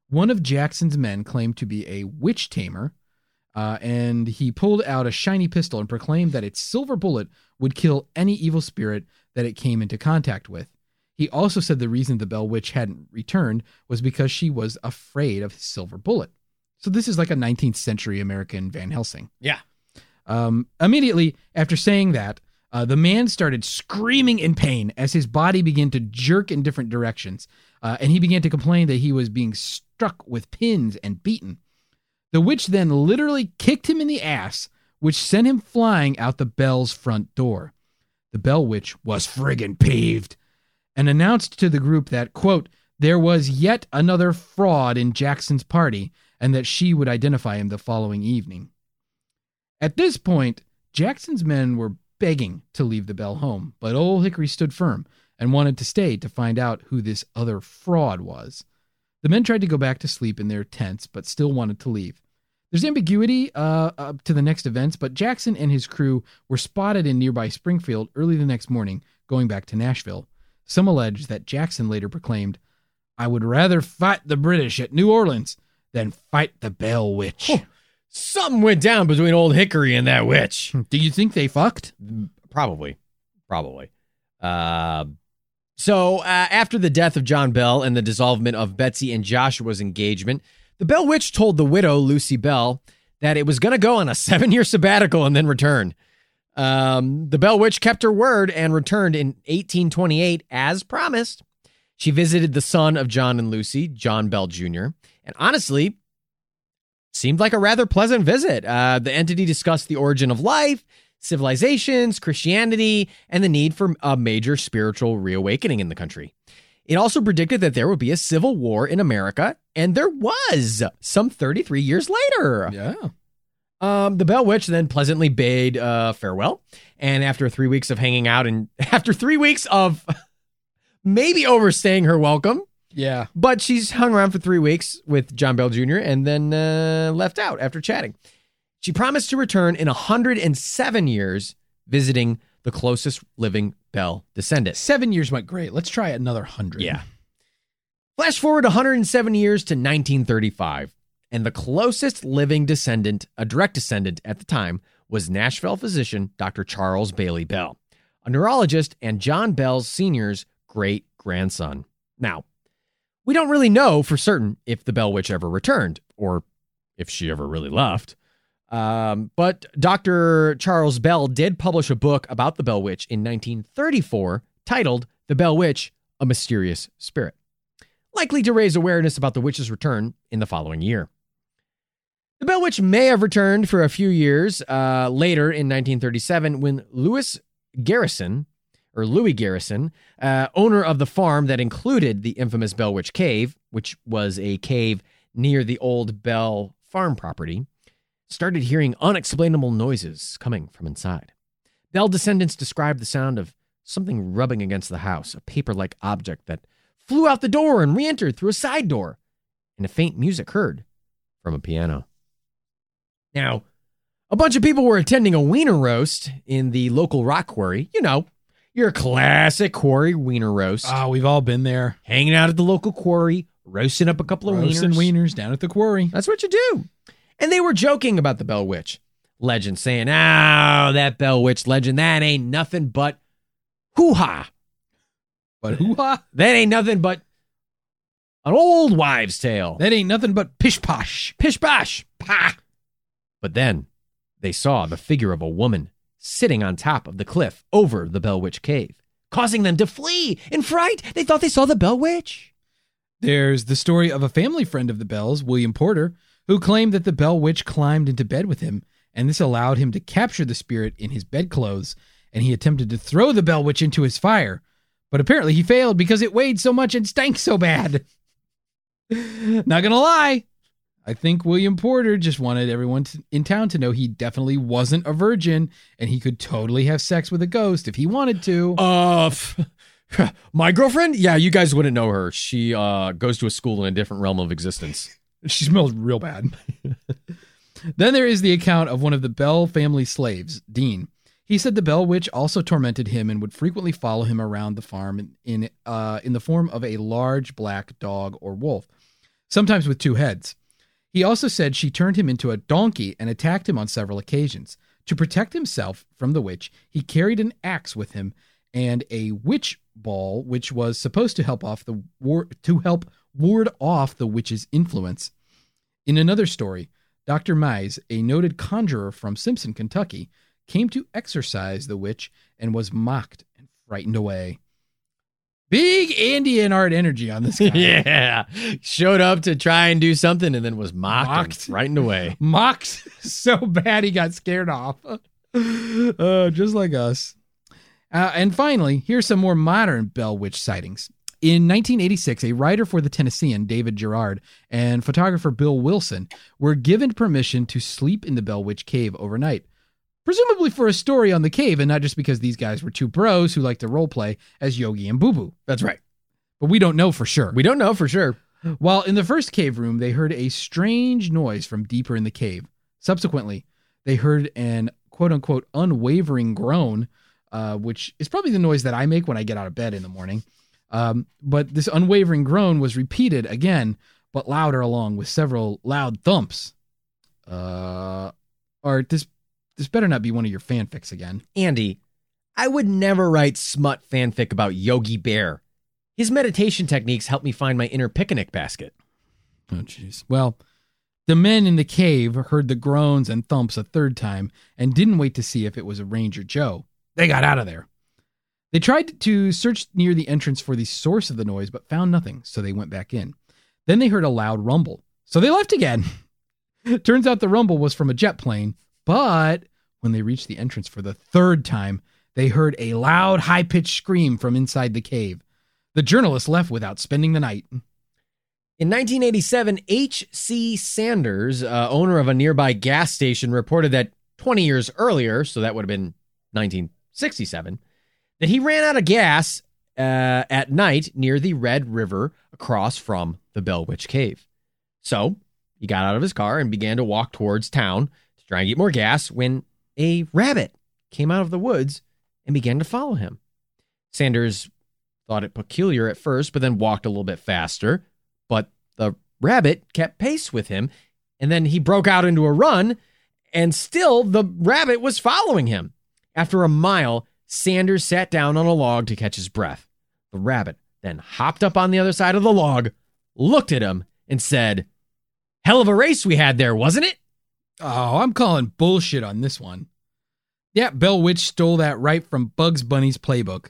One of Jackson's men claimed to be a witch tamer, uh, and he pulled out a shiny pistol and proclaimed that its silver bullet would kill any evil spirit that it came into contact with. He also said the reason the Bell Witch hadn't returned was because she was afraid of his silver bullet. So this is like a 19th century American Van Helsing. Yeah. Um, immediately after saying that, uh, the man started screaming in pain as his body began to jerk in different directions, uh, and he began to complain that he was being struck with pins and beaten. The witch then literally kicked him in the ass, which sent him flying out the bell's front door. The bell witch was friggin' peeved and announced to the group that, quote, there was yet another fraud in Jackson's party and that she would identify him the following evening. At this point, Jackson's men were begging to leave the Bell home, but Old Hickory stood firm and wanted to stay to find out who this other fraud was. The men tried to go back to sleep in their tents, but still wanted to leave. There's ambiguity uh, up to the next events, but Jackson and his crew were spotted in nearby Springfield early the next morning, going back to Nashville. Some allege that Jackson later proclaimed, I would rather fight the British at New Orleans than fight the Bell Witch. Something went down between old Hickory and that witch. Do you think they fucked? Probably. Probably. Uh, so uh, after the death of John Bell and the dissolvement of Betsy and Joshua's engagement, the Bell Witch told the widow, Lucy Bell, that it was going to go on a seven year sabbatical and then return. Um, the Bell Witch kept her word and returned in 1828 as promised. She visited the son of John and Lucy, John Bell Jr., and honestly, seemed like a rather pleasant visit. Uh, the entity discussed the origin of life, civilizations, Christianity, and the need for a major spiritual reawakening in the country. It also predicted that there would be a civil war in America, and there was some 33 years later. Yeah. Um, the Bell Witch then pleasantly bade uh, farewell, and after three weeks of hanging out, and after three weeks of maybe overstaying her welcome, Yeah. but she's hung around for three weeks with John Bell Jr. and then uh, left out after chatting. She promised to return in 107 years, visiting the closest living Bell descendant. Seven years went great. Let's try another hundred. Yeah. Flash forward 107 years to 1935, and the closest living descendant, a direct descendant at the time, was Nashville physician Dr. Charles Bailey Bell, a neurologist and John Bell's senior's great grandson. Now, we don't really know for certain if the Bell Witch ever returned or if she ever really left. Um, but Dr. Charles Bell did publish a book about the Bell Witch in 1934 titled The Bell Witch, A Mysterious Spirit, likely to raise awareness about the witch's return in the following year. The Bell Witch may have returned for a few years uh, later in 1937 when Louis Garrison, or Louis Garrison, uh, owner of the farm that included the infamous Bell Witch Cave, which was a cave near the old Bell farm property, started hearing unexplainable noises coming from inside. Bell descendants described the sound of something rubbing against the house, a paper like object that flew out the door and re entered through a side door, and a faint music heard from a piano. Now, a bunch of people were attending a wiener roast in the local rock quarry. You know, your classic quarry wiener roast. Ah, we've all been there. hanging out at the local quarry, roasting up a couple of Roasting wieners. wieners down at the quarry. That's what you do. And they were joking about the Bell Witch legend, saying, "Oh, that Bell Witch legend, that ain't nothing but hoo ha. But hoo ha, That ain't nothing but an old wives' tale. that ain't nothing but pish posh. Pish posh, pa." But then they saw the figure of a woman sitting on top of the cliff over the Bell Witch cave, causing them to flee in fright. They thought they saw the Bell Witch. There's the story of a family friend of the Bells, William Porter, who claimed that the Bell Witch climbed into bed with him, and this allowed him to capture the spirit in his bedclothes, and he attempted to throw the Bell Witch into his fire. But apparently he failed because it weighed so much and stank so bad. Not gonna lie, I think William Porter just wanted everyone to, in town to know he definitely wasn't a virgin and he could totally have sex with a ghost if he wanted to. Uh, f- my girlfriend? Yeah, you guys wouldn't know her. She uh goes to a school in a different realm of existence. She smells real bad. then there is the account of one of the Bell family slaves, Dean. He said the Bell Witch also tormented him and would frequently follow him around the farm in in, uh, in the form of a large black dog or wolf, sometimes with two heads. He also said she turned him into a donkey and attacked him on several occasions. To protect himself from the witch, he carried an axe with him and a witch ball, which was supposed to help off the war- to help ward off the witch's influence. In another story, Dr. Mize, a noted conjurer from Simpson, Kentucky, came to exorcise the witch and was mocked and frightened away. Big Indian art energy on this guy. yeah, showed up to try and do something and then was mocked, right in the way. Mocked so bad he got scared off. uh, just like us. Uh, and finally, here's some more modern Bell Witch sightings. In 1986, a writer for the Tennessean, David Gerard, and photographer Bill Wilson were given permission to sleep in the Bell Witch Cave overnight, presumably for a story on the cave and not just because these guys were two bros who like to roleplay as Yogi and Boo Boo. That's right. But we don't know for sure. We don't know for sure. While in the first cave room, they heard a strange noise from deeper in the cave. Subsequently, they heard an quote unquote unwavering groan, uh, which is probably the noise that I make when I get out of bed in the morning. Um, but this unwavering groan was repeated again, but louder, along with several loud thumps. Uh, or this this better not be one of your fanfics again. Andy, I would never write smut fanfic about Yogi Bear. His meditation techniques help me find my inner picnic basket. Oh, jeez. Well, the men in the cave heard the groans and thumps a third time and didn't wait to see if it was a Ranger Joe. They got out of there. They tried to search near the entrance for the source of the noise, but found nothing, so they went back in. Then they heard a loud rumble, so they left again. Turns out the rumble was from a jet plane, but when they reached the entrance for the third time, they heard a loud, high pitched scream from inside the cave. The journalist left without spending the night. In 1987, H.C. Sanders, uh, owner of a nearby gas station, reported that 20 years earlier, so that would have been 1967, that he ran out of gas uh, at night near the Red River across from the Bell Witch Cave. So he got out of his car and began to walk towards town to try and get more gas when a rabbit came out of the woods and began to follow him. Sanders thought it peculiar at first, but then walked a little bit faster. But the rabbit kept pace with him, and then he broke out into a run, and still the rabbit was following him. After a mile, Sanders sat down on a log to catch his breath. The rabbit then hopped up on the other side of the log, looked at him, and said, Hell of a race we had there, wasn't it? Oh, I'm calling bullshit on this one. Yeah, Bell Witch stole that right from Bugs Bunny's playbook.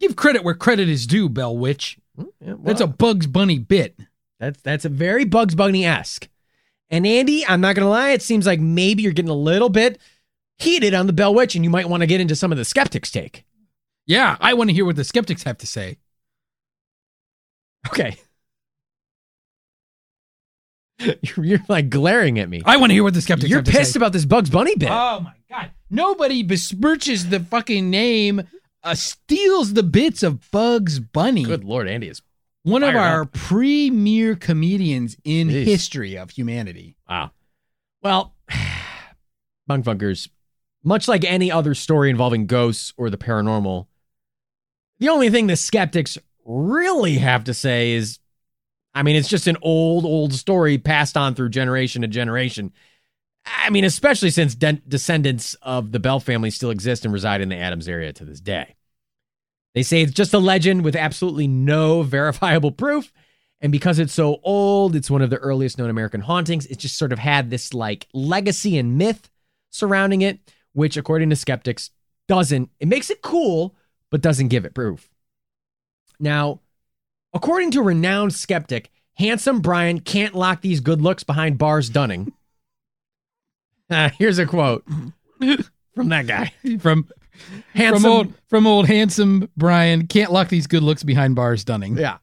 Give credit where credit is due, Bell Witch. Hmm, Yeah, well, That's a Bugs Bunny bit. That's that's a very Bugs Bunny esque. And Andy, I'm not gonna lie, it seems like maybe you're getting a little bit heated on the Bell Witch, and you might want to get into some of the skeptics' take. Yeah, I want to hear what the skeptics have to say. Okay. You're, like glaring at me. I want to hear what the skeptics You're have to pissed say. about this Bugs Bunny bit. Oh my god. Nobody besmirches the fucking name, uh, steals the bits of Bugs Bunny. Good lord, Andy is One of fired our up. premier comedians in Jeez. history of humanity. wow. Well, Bunk Funkers, much like any other story involving ghosts or the paranormal, the only thing the skeptics really have to say is I mean, it's just an old, old story passed on through generation to generation. I mean, especially since de- descendants of the Bell family still exist and reside in the Adams area to this day. They say it's just a legend with absolutely no verifiable proof. And because it's so old, it's one of the earliest known American hauntings. It just sort of had this like legacy and myth surrounding it, which, according to skeptics, doesn't, it makes it cool, but doesn't give it proof. Now, according to a renowned skeptic, handsome Brian can't lock these good looks behind bars Dunning. Uh, here's a quote from that guy. From Handsome, from old from old handsome Brian can't lock these good looks behind bars Dunning. Yeah.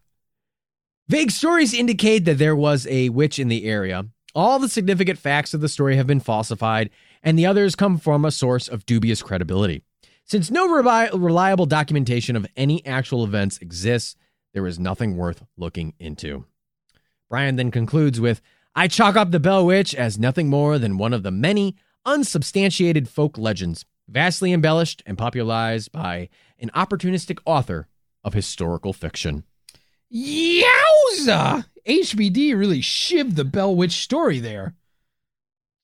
Vague stories indicate that there was a witch in the area. All the significant facts of the story have been falsified, and the others come from a source of dubious credibility. Since no revi- reliable documentation of any actual events exists, there is nothing worth looking into. Brian then concludes with I chalk up the Bell Witch as nothing more than one of the many unsubstantiated folk legends, vastly embellished and popularized by an opportunistic author of historical fiction. Yowza! HBD really shivved the Bell Witch story there.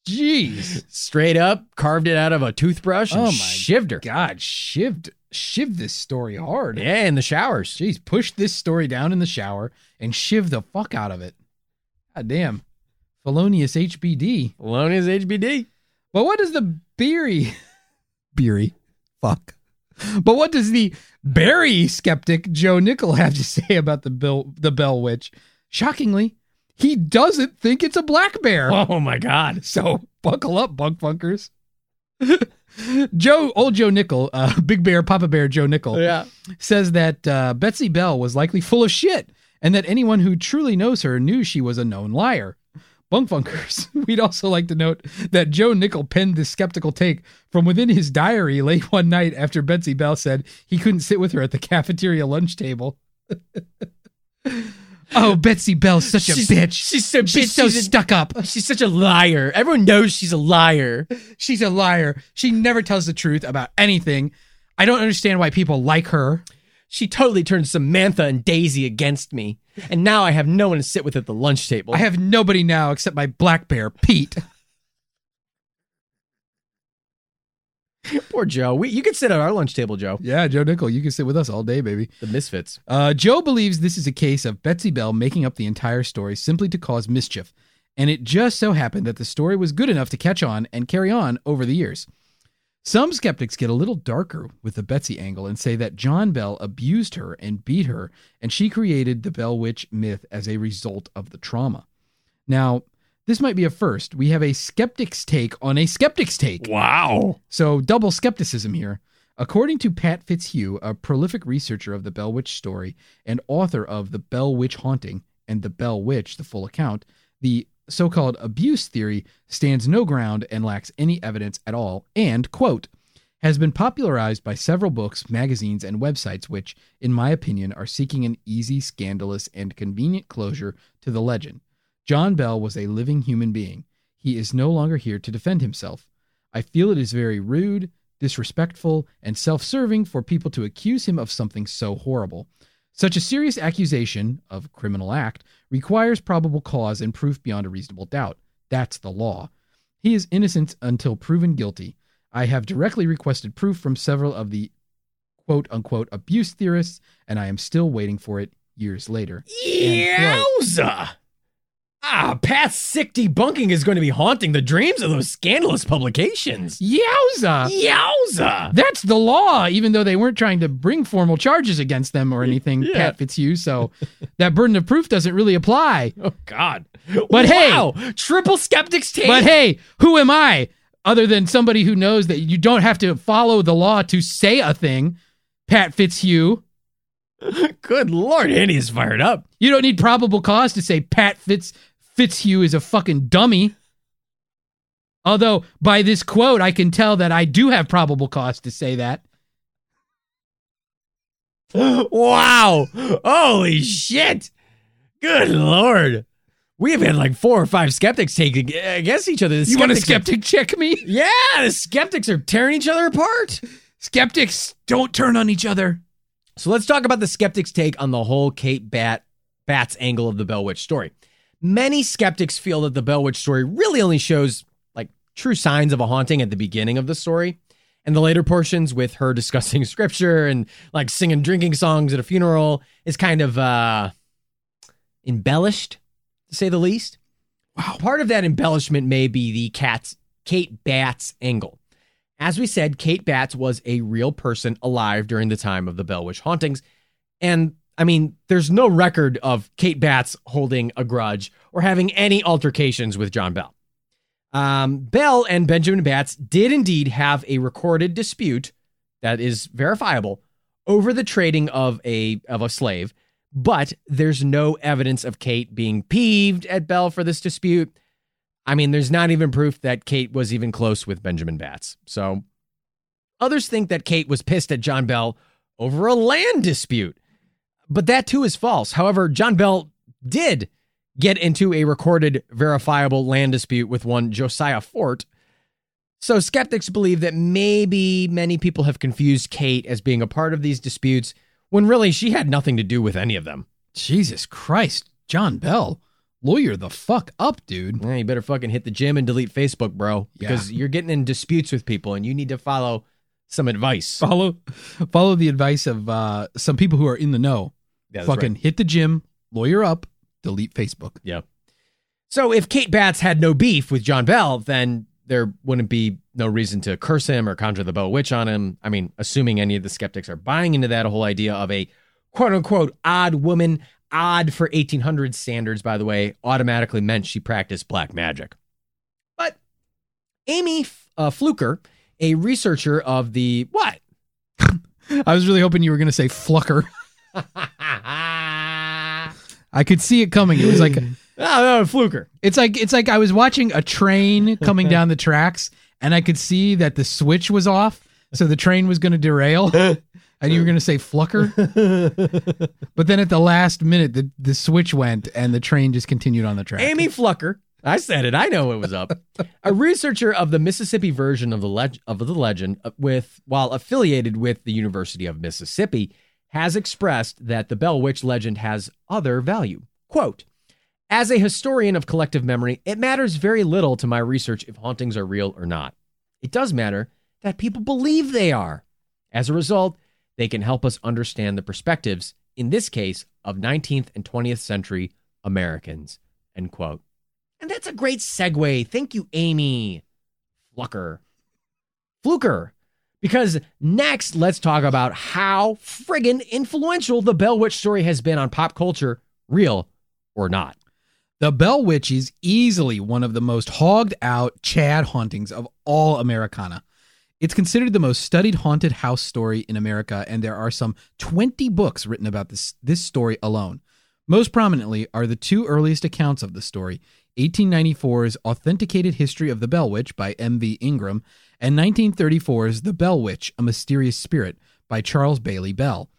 Jeez. Straight up carved it out of a toothbrush and Oh my shivved her. God, shivved shivved this story hard. Yeah, in the showers. Jeez, push this story down in the shower and shiv the fuck out of it. God damn. Felonious HBD. Felonious HBD. But what does the Beery Beery fuck? But what does the Barry skeptic Joe Nickell have to say about the Bill the Bell Witch? Shockingly, he doesn't think it's a black bear. Oh my God. So buckle up, bunk funkers. Joe, old Joe Nickell, uh, Big Bear, Papa Bear, Joe Nickell, Yeah. says that uh, Betsy Bell was likely full of shit, and that anyone who truly knows her knew she was a known liar. Bunk funkers, we'd also like to note that Joe Nickell penned this skeptical take from within his diary late one night after Betsy Bell said he couldn't sit with her at the cafeteria lunch table. Oh, Betsy Bell's such a bitch. she's so she's bitch, so she's a- stuck up. She's such a liar. Everyone knows she's a liar. She's a liar. She never tells the truth about anything. I don't understand why people like her. She totally turned Samantha and Daisy against me. And now I have no one to sit with at the lunch table. I have nobody now except my black bear, Pete. Poor Joe. We, you could sit at our lunch table, Joe. Yeah, Joe Nickell, you can sit with us all day, baby. The Misfits. Uh, Joe believes this is a case of Betsy Bell making up the entire story simply to cause mischief, and it just so happened that the story was good enough to catch on and carry on over the years. Some skeptics get a little darker with the Betsy angle and say that John Bell abused her and beat her, and she created the Bell Witch myth as a result of the trauma. Now, this might be a first. We have a skeptic's take on a skeptic's take. Wow. So, double skepticism here. According to Pat Fitzhugh, a prolific researcher of the Bell Witch story and author of The Bell Witch Haunting and The Bell Witch, the full account, the so called abuse theory stands no ground and lacks any evidence at all, and, quote, has been popularized by several books, magazines, and websites which, in my opinion, are seeking an easy, scandalous, and convenient closure to the legend. John Bell was a living human being. He is no longer here to defend himself. I feel it is very rude, disrespectful, and self serving for people to accuse him of something so horrible. Such a serious accusation of criminal act requires probable cause and proof beyond a reasonable doubt. That's the law. He is innocent until proven guilty. I have directly requested proof from several of the quote unquote abuse theorists, and I am still waiting for it years later. Yowza. Ah, Pat's sick debunking is going to be haunting the dreams of those scandalous publications. Yowza! Yowza. That's the law, even though they weren't trying to bring formal charges against them or anything, Yeah. Pat Fitzhugh. So that burden of proof doesn't really apply. Oh, God. But hey- wow. Triple skeptics take. But hey, who am I other than somebody who knows that you don't have to follow the law to say a thing? Pat Fitzhugh. Good Lord, Andy is fired up. You don't need probable cause to say Pat Fitz Fitzhugh is a fucking dummy. Although by this quote, I can tell that I do have probable cause to say that. wow. Holy shit. Good Lord. We have had like four or five skeptics take ag- against each other. The You want a skeptics are- skeptic check me? yeah, the skeptics are tearing each other apart. Skeptics don't turn on each other. So let's talk about the skeptics' take on the whole Kate Bat Bat's angle of the Bell Witch story. Many skeptics feel that the Bell Witch story really only shows like true signs of a haunting at the beginning of the story. And the later portions with her discussing scripture and like singing drinking songs at a funeral is kind of uh embellished, to say the least. Wow. Part of that embellishment may be the cat's Kate Batts angle. As we said, Kate Batts was a real person alive during the time of the Bell Witch hauntings. And I mean, there's no record of Kate Batts holding a grudge or having any altercations with John Bell. Um, Bell and Benjamin Batts did indeed have a recorded dispute that is verifiable over the trading of a of a slave, but there's no evidence of Kate being peeved at Bell for this dispute. I mean, there's not even proof that Kate was even close with Benjamin Batts. So others think that Kate was pissed at John Bell over a land dispute. But that too is false. However, John Bell did get into a recorded, verifiable land dispute with one Josiah Fort. So skeptics believe that maybe many people have confused Kate as being a part of these disputes when really she had nothing to do with any of them. Jesus Christ, John Bell, lawyer the fuck up, dude. Yeah, you better fucking hit the gym and delete Facebook, bro, because you're getting in disputes with people and you need to follow some advice. Follow, follow the advice of uh, some people who are in the know. Yeah, Fucking right. hit the gym, lawyer up, delete Facebook. Yeah. So if Kate Batts had no beef with John Bell, then there wouldn't be no reason to curse him or conjure the Bell Witch on him. I mean, assuming any of the skeptics are buying into that whole idea of a quote unquote odd woman, odd for 1800 standards, by the way, automatically meant she practiced black magic. But Amy uh, Fluker, a researcher of the what? I was really hoping you were going to say flucker. I could see it coming. It was like Oh, no, Fluker. it's like it's like I was watching a train coming down the tracks, and I could see that the switch was off, so the train was going to derail. And you were going to say flucker, but then at the last minute, the, the switch went and the train just continued on the track. Amy Flucker. I said it. I know it was up. a researcher of the Mississippi version of the leg- of the legend, uh, with while affiliated with the University of Mississippi, has expressed that the Bell Witch legend has other value. Quote: As a historian of collective memory, it matters very little to my research if hauntings are real or not. It does matter that people believe they are. As a result, they can help us understand the perspectives, in this case, of 19th and 20th century Americans. End quote. And that's a great segue. Thank you, Amy Flucker. Fluker. Because next, let's talk about how friggin' influential the Bell Witch story has been on pop culture, real or not. The Bell Witch is easily one of the most hogged out Chad hauntings of all Americana. It's considered the most studied haunted house story in America, and there are some 20 books written about this, this story alone. Most prominently are the two earliest accounts of the story 1894's Authenticated History of the Bell Witch by M.V. Ingram, and 1934's The Bell Witch, A Mysterious Spirit by Charles Bailey Bell.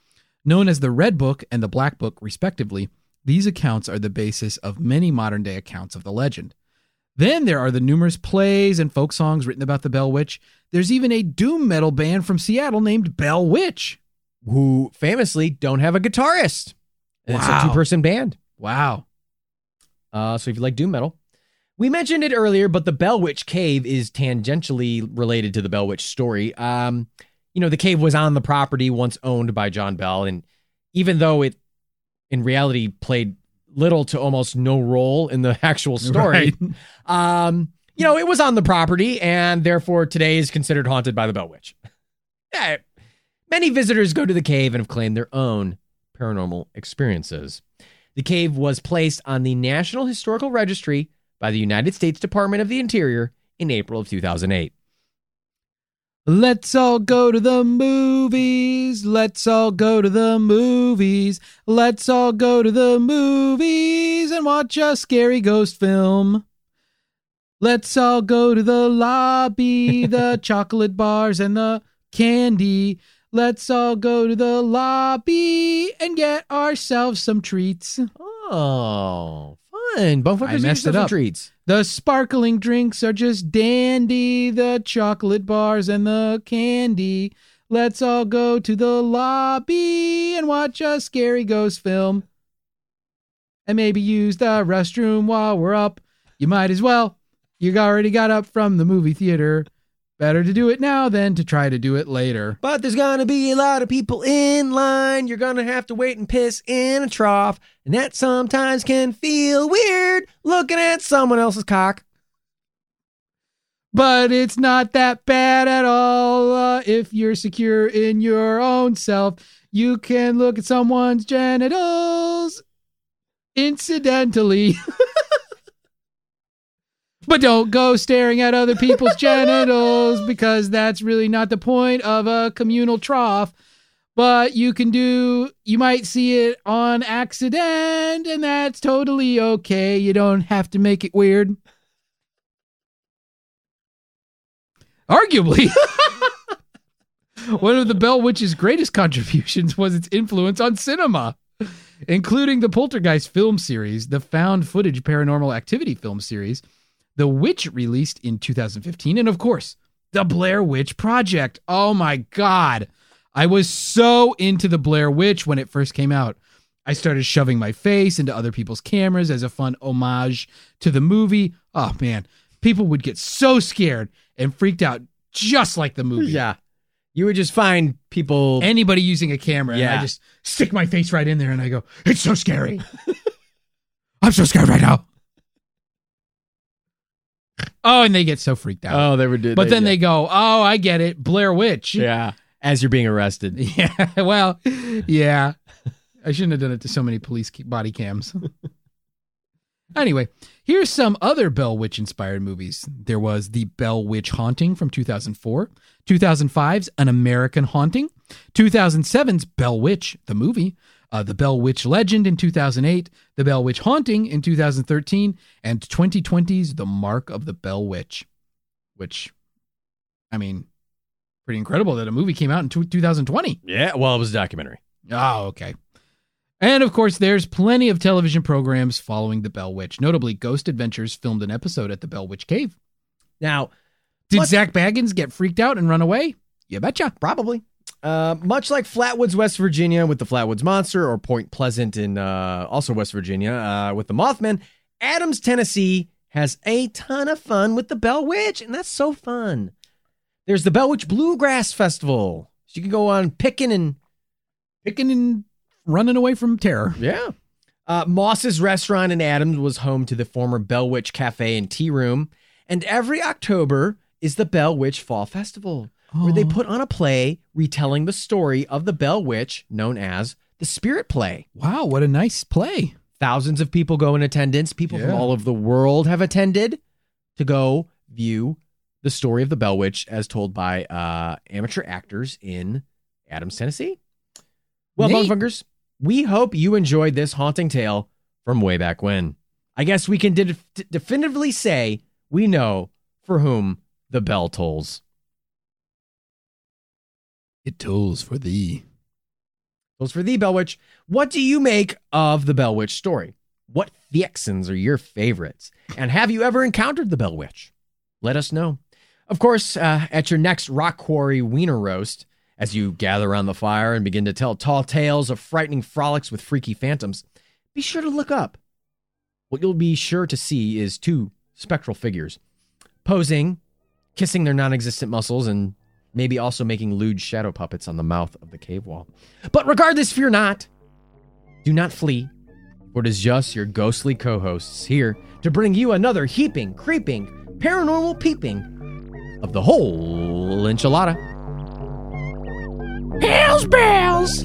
Known as the Red Book and the Black Book, respectively, these accounts are the basis of many modern day accounts of the legend. Then there are the numerous plays and folk songs written about the Bell Witch. There's even a doom metal band from Seattle named Bell Witch. Who famously don't have a guitarist. And It's a two person band. Wow. Uh, so if you like doom metal, we mentioned it earlier, but the Bell Witch Cave is tangentially related to the Bell Witch story. Um, you know, the cave was on the property once owned by John Bell, and even though it in reality played little to almost no role in the actual story, Right. um, you know, it was on the property, and therefore today is considered haunted by the Bell Witch. Yeah, many visitors go to the cave and have claimed their own paranormal experiences. The cave was placed on the National Historical Registry by the United States Department of the Interior in April of 2008. Let's all go to the movies. Let's all go to the movies. Let's all go to the movies and watch a scary ghost film. Let's all go to the lobby, the chocolate bars and the candy. Let's all go to the lobby and get ourselves some treats. Oh, fun! Bumfuckers I messed it up. treats. The sparkling drinks are just dandy, the chocolate bars and the candy. Let's all go to the lobby and watch a scary ghost film. And maybe use the restroom while we're up. You might as well. You already got up from the movie theater. Better to do it now than to try to do it later. But there's gonna be a lot of people in line. You're gonna have to wait and piss in a trough, and that sometimes can feel weird looking at someone else's cock. But it's not that bad at all uh, if you're secure in your own self. You can look at someone's genitals incidentally. but don't go staring at other people's genitals because that's really not the point of a communal trough. But you can do, you might see it on accident, and that's totally okay. You don't have to make it weird. Arguably, one of the Bell Witch's greatest contributions was its influence on cinema, including the Poltergeist film series, the found footage paranormal activity film series, The Witch released in 2015, and of course, The Blair Witch Project. Oh my God. I was so into The Blair Witch when it first came out. I started shoving my face into other people's cameras as a fun homage to the movie. Oh man, people would get so scared and freaked out just like the movie. Yeah, you would just find people. Anybody using a camera, and Yeah. I just stick my face right in there and I go, "It's so scary. I'm so scared right now." Oh, and they get so freaked out. oh, they were. but then they go, "Oh, I get it, Blair Witch." yeah, as you're being arrested. Yeah. Well, yeah. I shouldn't have done it to so many police body cams. anyway, here's some other Bell Witch inspired movies. There was The Bell Witch Haunting from 2004, 2005's An American Haunting, 2007's Bell Witch, the movie, uh, The Bell Witch Legend in 2008, The Bell Witch Haunting in 2013, and 2020's The Mark of the Bell Witch, which, I mean, pretty incredible that a movie came out in tw 2020. Yeah, well, it was a documentary. Oh, okay. And of course, there's plenty of television programs following the Bell Witch. Notably, Ghost Adventures filmed an episode at the Bell Witch Cave. Now, Did Zak Bagans get freaked out and run away? You betcha. Probably. Uh, much like Flatwoods, West Virginia, with the Flatwoods Monster, or Point Pleasant in uh, also West Virginia uh, with the Mothman, Adams, Tennessee has a ton of fun with the Bell Witch, and that's so fun There's the Bell Witch Bluegrass Festival. So you can go on picking and Picking and running away from terror. yeah. Uh, Moss's Restaurant in Adams was home to the former Bell Witch Cafe and Tea Room. And every October is the Bell Witch Fall Festival, where they put on a play retelling the story of the Bell Witch, known as the Spirit Play. Wow, what a nice play. Thousands of people go in attendance. People from all over the world have attended to go view the story of the Bell Witch as told by uh, amateur actors in Adams, Tennessee. Well. Bunkfunkers, we hope you enjoyed this haunting tale from way back when. I guess we can de- definitively say we know for whom the bell tolls. It tolls for thee. Those for thee, Bell Witch. What do you make of the Bell Witch story? What fixins are your favorites? And have you ever encountered the Bell Witch? Let us know. Of course, uh, at your next Rock Quarry Wiener Roast, as you gather around the fire and begin to tell tall tales of frightening frolics with freaky phantoms, be sure to look up. What you'll be sure to see is two spectral figures posing, kissing their non existent muscles, and maybe also making lewd shadow puppets on the mouth of the cave wall. But regardless, fear not. Do not flee, for it is just your ghostly co hosts here to bring you another heaping, creeping, paranormal peeping of the whole enchilada. Hells bells!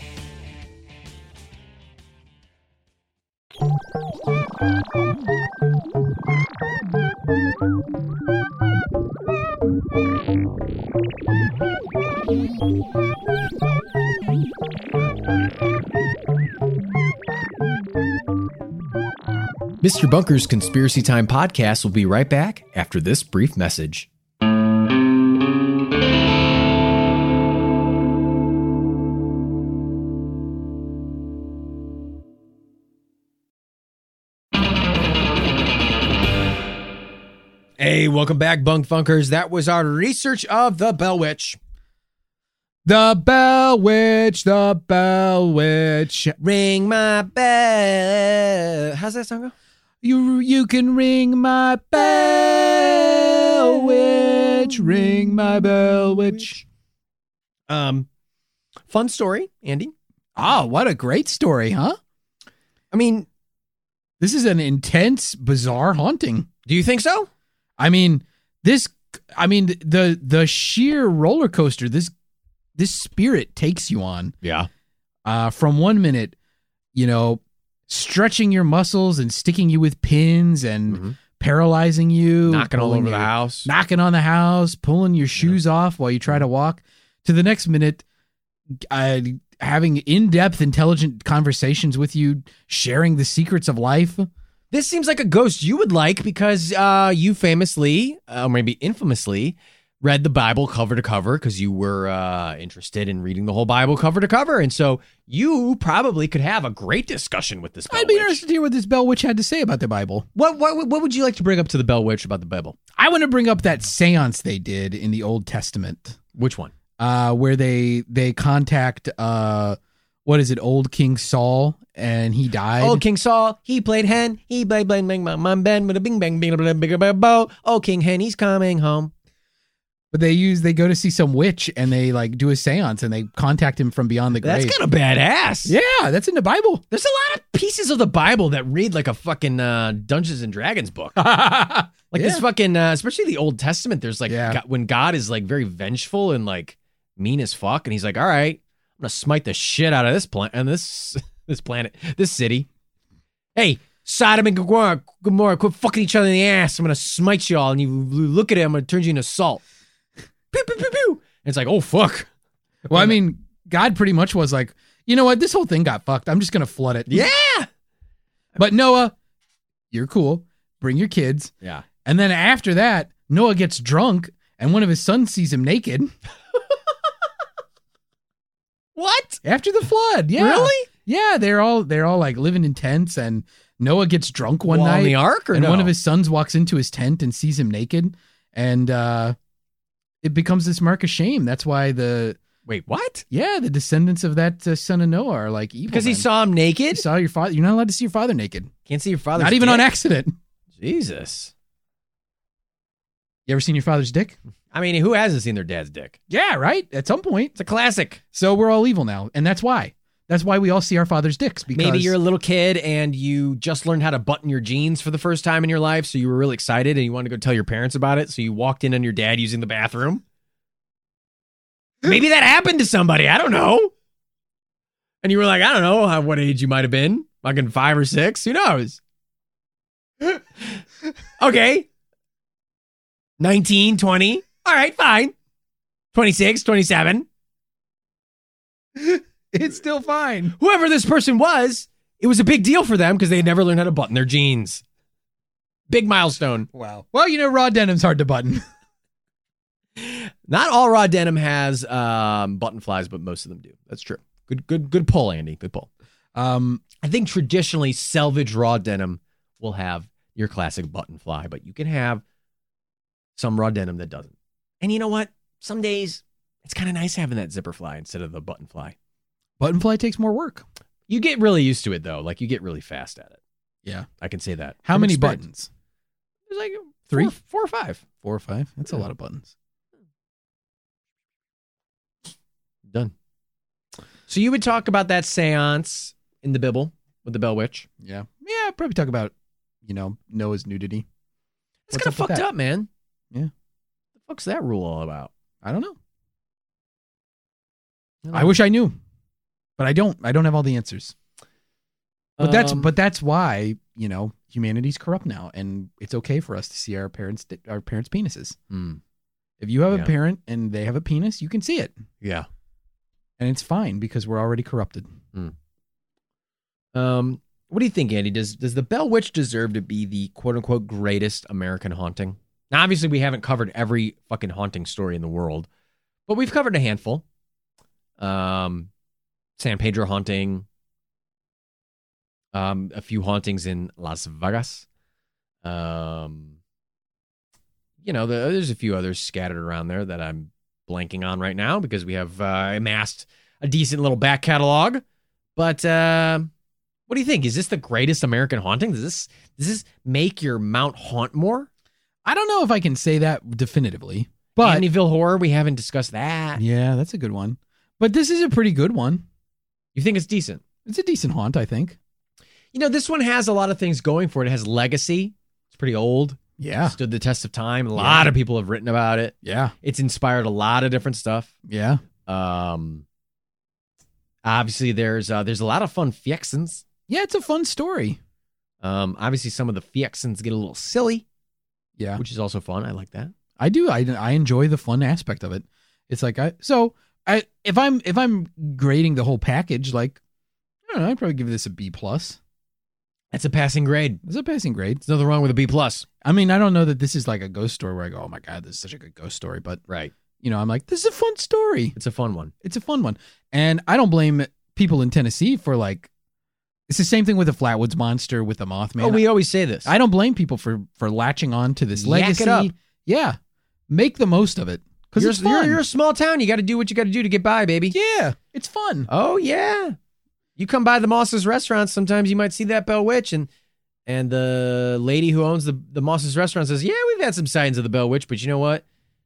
Mr. Bunker's Conspiracy Time podcast will be right back after this brief message. Hey, welcome back, Bunk Funkers. That was our research of the Bell Witch. The Bell Witch, the Bell Witch. Ring my bell. How's that song go? You you can ring my bell, witch. Ring my bell, witch. Um, fun story, Andy. Oh, what a great story, huh? I mean, This is an intense, bizarre haunting. do you think so? I mean, this. I mean, the the sheer roller coaster this this spirit takes you on. Yeah. Uh, from one minute, you know, stretching your muscles and sticking you with pins and Mhm. paralyzing you, Knocking all over the house. knocking on the house, pulling your shoes off while you try to walk. To the next minute, uh, having in depth, intelligent conversations with you, sharing the secrets of life. This seems like a ghost you would like because uh, you famously, uh, or maybe infamously, read the Bible cover to cover because you were uh, interested in reading the whole Bible cover to cover, and so you probably could have a great discussion with this. Bell I'd be Witch. interested to hear what this Bell Witch had to say about the Bible. What, what what would you like to bring up to the Bell Witch about the Bible? I want to bring up that seance they did in the Old Testament, Which one? uh, where they they contact uh, what is it, old King Saul, and he died. Oh, King Saul, he played hen. He played bang bang bang bang bang with a bing bang bing bing bing bing bow. Oh, King Hen, he's coming home. But they use they go to see some witch and they like do a seance and they contact him from beyond the grave. That's kind of badass. yeah, that's in the Bible. There's a lot of pieces of the Bible that read like a fucking uh, Dungeons and Dragons book. Like this fucking, uh, especially the Old Testament. There's like Yeah. God, when God is like very vengeful and like mean as fuck, and he's like, "All right, I'm gonna smite the shit out of this planet and this this planet, this city. Hey, Sodom and Gomorrah, Gomorrah, quit fucking each other in the ass. I'm gonna smite you all, and you look at it, I'm gonna turn you into salt. Pew pew pew pew. And it's like, oh fuck. well, I mean, God pretty much was like, you know what, this whole thing got fucked. I'm just gonna flood it. Yeah. But Noah, you're cool. bring your kids. Yeah. And then after that, Noah gets drunk and one of his sons sees him naked What? after the flood. Yeah. Really? Yeah, they're all they're all like living in tents and Noah gets drunk one While night. on the ark or and no? one of his sons walks into his tent and sees him naked and uh it becomes this mark of shame. That's why the Wait, what? yeah, the descendants of that uh, son of Noah are like evil. Because he saw him You naked? saw your father. You're not allowed to see your father naked. Can't see your father. not even on accident. Jesus. You ever seen your father's dick? I mean, who hasn't seen their dad's dick? Yeah, right. At some point. It's a classic. So we're all evil now, and that's why. That's why we all see our father's dicks. Because Maybe you're a little kid and you just learned how to button your jeans for the first time in your life, so you were really excited and you wanted to go tell your parents about it. So you walked in on your dad using the bathroom. Maybe that happened to somebody. I don't know. And you were like, I don't know how, what age you might have been. Fucking five or six. Who knows? okay. 19, 20. All right, fine. 26, 27. it's still fine. Whoever this person was, it was a big deal for them because they had never learned how to button their jeans. Big milestone. Wow. Well, you know, raw denim's hard to button. Not all raw denim has um, button flies, but most of them do. That's true. Good, good, good pull, Andy. Good pull. Um, I think traditionally selvage raw denim will have your classic button fly, but you can have some raw denim that doesn't. And you know what? Some days it's kind of nice having that zipper fly instead of the button fly. Button fly takes more work. You get really used to it though. Like you get really fast at it. Yeah. I can say that. How From many experience. buttons? There's like Three? four, four or five. Four or five. That's a lot of buttons. Done. So you would talk about that seance in the Bible with the Bell Witch. Yeah. Yeah. Probably talk about, you know, Noah's nudity. It's kind of fucked up, man. Yeah. The fuck's that rule all about? I don't know. I wish I knew, but I don't. I don't have all the answers. But that's Um, but that's why you know humanity's corrupt now, and it's okay for us to see our parents our parents' penises. Hmm. If you have Yeah. a parent and they have a penis, you can see it, yeah. and it's fine because we're already corrupted. Um, what do you think, Andy? Does does the Bell Witch deserve to be the quote unquote greatest American haunting? Now, obviously, we haven't covered every fucking haunting story in the world, but we've covered a handful. Um, San Pedro haunting. Um, a few hauntings in Las Vegas. Um, you know, the, there's a few others scattered around there that I'm blanking on right now because we have uh, amassed a decent little back catalog. But uh, what do you think? Is this the greatest American haunting? Does this does this make your Mount haunt more? I don't know if I can say that definitively, but Amityville Horror, we haven't discussed that. yeah, that's a good one. But this is a pretty good one. You think it's decent? It's a decent haunt, I think. You know, this one has a lot of things going for it. It has legacy. It's pretty old. Yeah, Stood the test of time. A lot Yeah. of people have written about it. yeah, It's inspired a lot of different stuff. yeah. Um, obviously, there's uh, there's a lot of fun fixins. Yeah, it's a fun story. Um, obviously, some of the fixins get a little silly, Yeah, which is also fun. I like that. I do. I, I enjoy the fun aspect of it. It's like I so I if I'm if I'm grading the whole package, like I don't know, I'd probably give this a B plus. That's a passing grade. It's a passing grade. There's nothing wrong with a B plus. I mean, I don't know that this is like a ghost story where I go, oh my god, this is such a good ghost story, but Right. you know, I'm like, this is a fun story. It's a fun one. It's a fun one, and I don't blame people in Tennessee for like. It's the same thing with the Flatwoods Monster with the Mothman. oh, we always say this. I don't blame people for for latching on to this Yak legacy. it up. Yeah, make the most of it because you're, you're, you're a small town. You got to do what you got to do to get by, baby. yeah, it's fun. Oh yeah. You come by the Moss's restaurant. Sometimes you might see that Bell Witch, and and the lady who owns the the Moss's restaurant says, "Yeah, we've had some sightings of the Bell Witch, but you know what?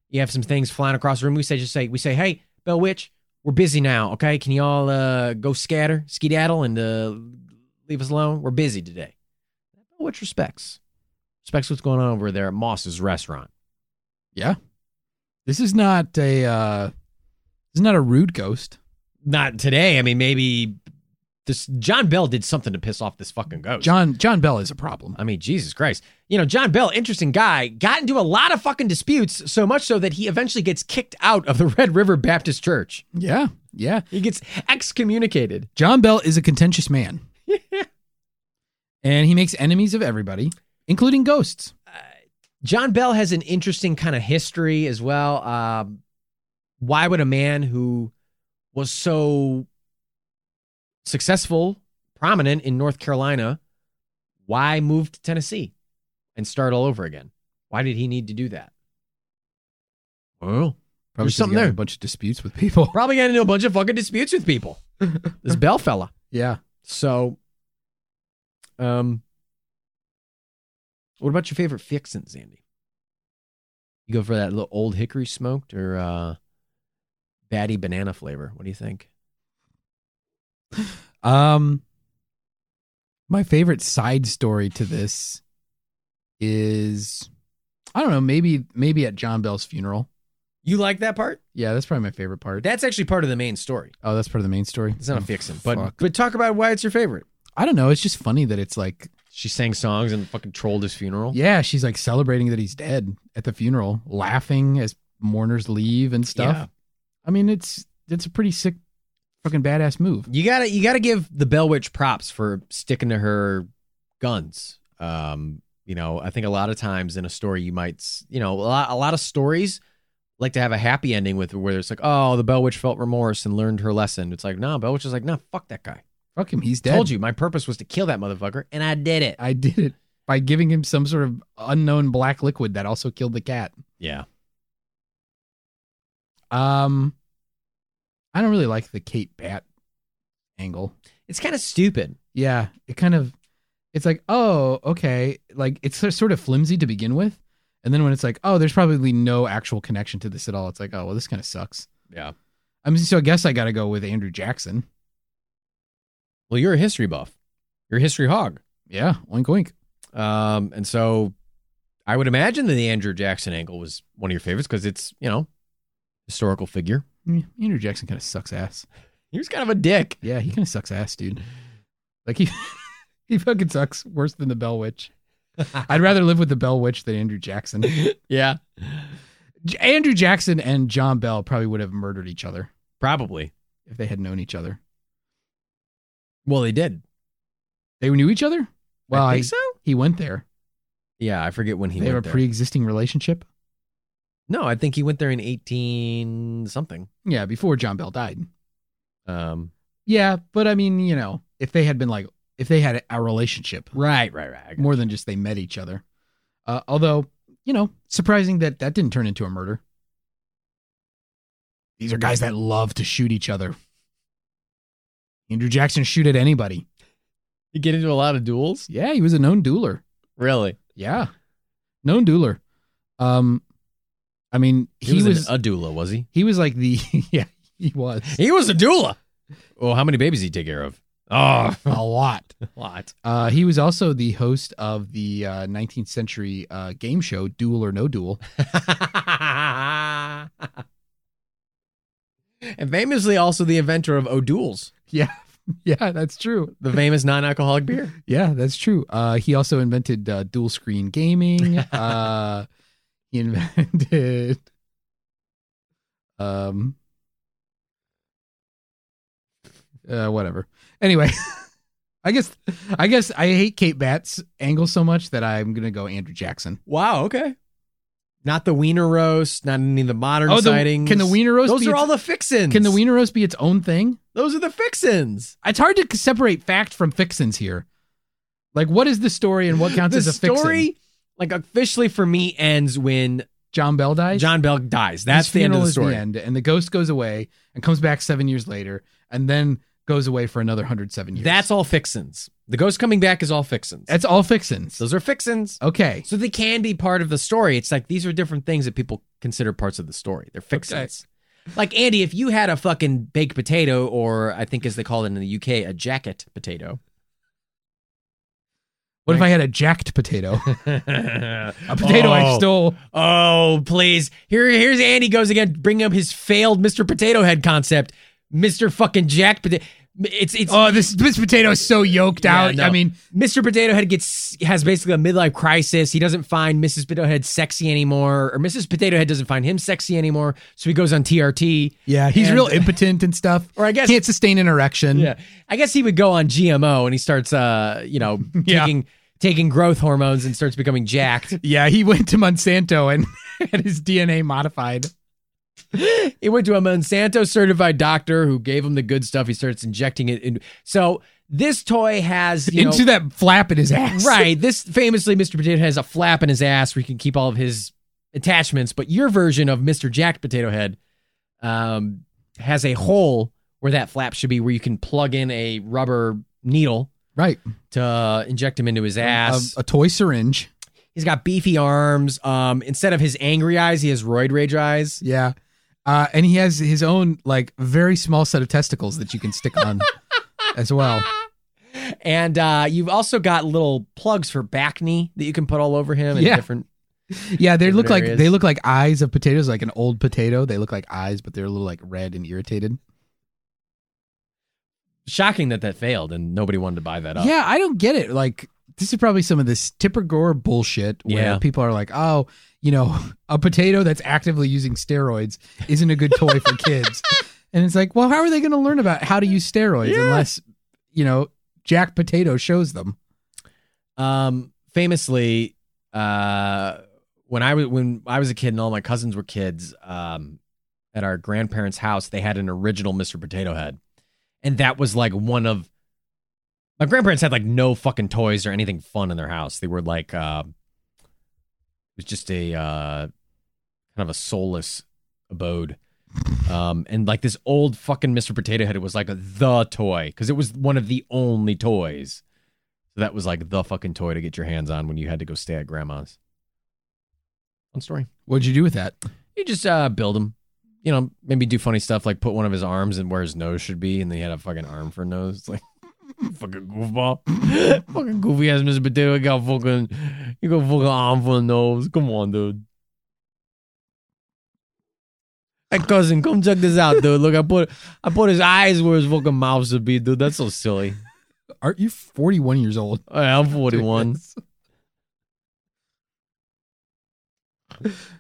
You have some things flying across the room. We say just say we say, hey, Bell Witch, we're busy now. Okay, can you all uh, go scatter, skedaddle, and uh, leave us alone? We're busy today." Bell Witch respects respects what's going on over there at Moss's restaurant. Yeah. This is not a uh this is not a rude ghost. Not today. I mean, maybe this John Bell did something to piss off this fucking ghost. John John Bell is a problem. I mean, Jesus Christ. You know, John Bell, interesting guy, got into a lot of fucking disputes, so much so that he eventually gets kicked out of the Red River Baptist Church. Yeah. Yeah. He gets excommunicated. John Bell is a contentious man. and he makes enemies of everybody. including ghosts. John Bell has an interesting kind of history as well. Um, why would a man who was so successful, prominent in North Carolina, why move to Tennessee and start all over again? Why did he need to do that? Well, probably he something there. A bunch of disputes with people. probably got into a bunch of fucking disputes with people. this Bell fella. yeah. So, um, what about your favorite fixins, Andy? You go for that little old hickory smoked or uh, batty banana flavor? What do you think? Um, my favorite side story to this is, I don't know, maybe maybe at John Bell's funeral. You like that part? Yeah, that's probably my favorite part. That's actually part of the main story. oh, that's part of the main story. It's not a Oh, fixin, but fuck. but talk about why it's your favorite. I don't know. It's just funny that it's like, She sang songs and fucking trolled his funeral. yeah, she's like celebrating that he's dead at the funeral, laughing as mourners leave and stuff. Yeah. I mean, it's it's a pretty sick, fucking badass move. You gotta you gotta give the Bell Witch props for sticking to her guns. Um, you know, I think a lot of times in a story you might, you know, a lot, a lot of stories like to have a happy ending with where it's like, oh, the Bell Witch felt remorse and learned her lesson. It's like, no, Bell Witch is like, no, fuck that guy. Fuck him, he's dead. Told you, my purpose was to kill that motherfucker, and I did it. I did it by giving him some sort of unknown black liquid that also killed the cat. Yeah, Um, I don't really like the Kate Batts angle. it's kind of stupid. Yeah, it kind of, it's like, oh, okay, like it's sort of flimsy to begin with, and then when it's like, oh, there's probably no actual connection to this at all. It's like, oh, well, this kind of sucks. Yeah. I mean, so I guess I got to go with Andrew Jackson. Well, you're a history buff. You're a history hog. Yeah, oink oink. Um, and so I would imagine that the Andrew Jackson angle was one of your favorites because it's, you know, historical figure. Yeah, Andrew Jackson kind of sucks ass. He was kind of a dick. Yeah, he kind of sucks ass, dude. Like he, he fucking sucks worse than the Bell Witch. I'd rather live with the Bell Witch than Andrew Jackson. yeah. Andrew Jackson and John Bell probably would have murdered each other Probably. if they had known each other. Well, they did. They knew each other. Well, I I think so. he went there. Yeah, I forget when he they have a there. pre-existing relationship. no, I think he went there in 18 something. Yeah, before John Bell died. Um, Yeah, but I mean, you know, if they had been like, if they had a relationship right, right, right. more than just they met each other. Uh, although, you know, surprising that that didn't turn into a murder. These are guys that love to shoot each other. Andrew Jackson shoot at anybody. He get into a lot of duels? Yeah, he was a known dueler. Really? Yeah, known dueler. Um, I mean, He, he, was, was, a doula, was he? he was like the yeah he was He was a doula. Well, how many babies did he take care of? Oh, a lot. a lot. Uh, he was also the host of the uh, 19th century uh, game show Duel or No Duel. and famously also the inventor of O'Doul's, Yeah, yeah, that's true. the famous non-alcoholic beer. Yeah, that's true. Uh, he also invented uh, dual screen gaming. uh, he invented um uh, whatever. Anyway, I guess I guess I hate Kate Batts' angle so much that I'm gonna go Andrew Jackson. Wow. Okay. Not the wiener roast. Not any of the modern Oh, the- sightings. can the wiener roast Those are its- all the fixins. Can the wiener roast be its own thing? Those are the fixins. It's hard to separate fact from fictions here. Like, what is the story and what counts the as a story, like officially for me, ends when John Bell dies. John Bell dies. That's the end of the story. end, and the ghost goes away and comes back seven years later, and then goes away for another hundred seven years. That's all fixins. The ghost coming back is all fixins. that's all fixins. Those are fixins. Okay, So they can be part of the story. It's like these are different things that people consider parts of the story. They're fixins. Like Andy, if you had a fucking baked potato, or I think as they call it in the UK, a jacket potato. what if I had a jacked potato? a potato I oh. stole. Oh, please. Here, here's Andy goes again, bringing up his failed Mr. Potato Head concept. Mr. fucking Jack Potato. It's it's Oh, this this potato is so yoked Yeah, out. no. I mean, Mr. Potato Head gets has basically a midlife crisis. He doesn't find Mrs. Potato Head sexy anymore, or Mrs. Potato Head doesn't find him sexy anymore. So he goes on TRT. yeah, he's And- real impotent and stuff. Or I guess- can't sustain an erection. Yeah, I guess he would go on GMO and he starts, uh, you know, Yeah. taking taking growth hormones and starts becoming jacked. Yeah, he went to Monsanto and had his DNA modified. he went to a Monsanto certified doctor who gave him the good stuff. He starts injecting it in. So this toy has you into know, that flap in his ass. right. This famously, Mr. Potato Head has a flap in his ass where he can keep all of his attachments. But your version of Mr. Jacked Potato Head um, has a hole where that flap should be, where you can plug in a rubber needle Right. to uh, inject him into his A, ass. a toy syringe. He's got beefy arms. Um, instead of his angry eyes, he has roid rage eyes. Yeah. Uh, and he has his own like very small set of testicles that you can stick on as well. And uh, you've also got little plugs for back knee that you can put all over him. And Yeah. different. Yeah, they Different look like they look like eyes of potatoes, like an old potato. They look like eyes, but they're a little like red and irritated. Shocking that that failed and nobody wanted to buy that up. Yeah, I don't get it. Like this is probably some of this Tipper Gore bullshit where Yeah. people are like, "Oh, you know, a potato that's actively using steroids isn't a good toy for kids." And it's like, "Well, how are they going to learn about how to use steroids Yeah. unless, you know, Jack Potato shows them?" Um, famously, uh, when I was when I was a kid and all my cousins were kids, um, at our grandparents' house, they had an original Mr. Potato Head, and that was like one of my grandparents had like no fucking toys or anything fun in their house. They were like, uh, it was just a uh, kind of a soulless abode. Um, and like this old fucking Mr. Potato Head, it was like the toy because it was one of the only toys. So that was like the fucking toy to get your hands on when you had to go stay at grandma's. Fun story. What'd you do with that? You just uh, build him. You know, maybe do funny stuff like put one of his arms in where his nose should be, and then he had a fucking arm for nose. It's like fucking goofball, fucking goofy ass Mr. Potato. Got fucking, you got fucking arm for a nose. Come on, dude. Hey cousin, come check this out, dude. Look, I put I put his eyes where his fucking mouth should be, dude. That's so silly. Aren't you 41 years old? I'm 41.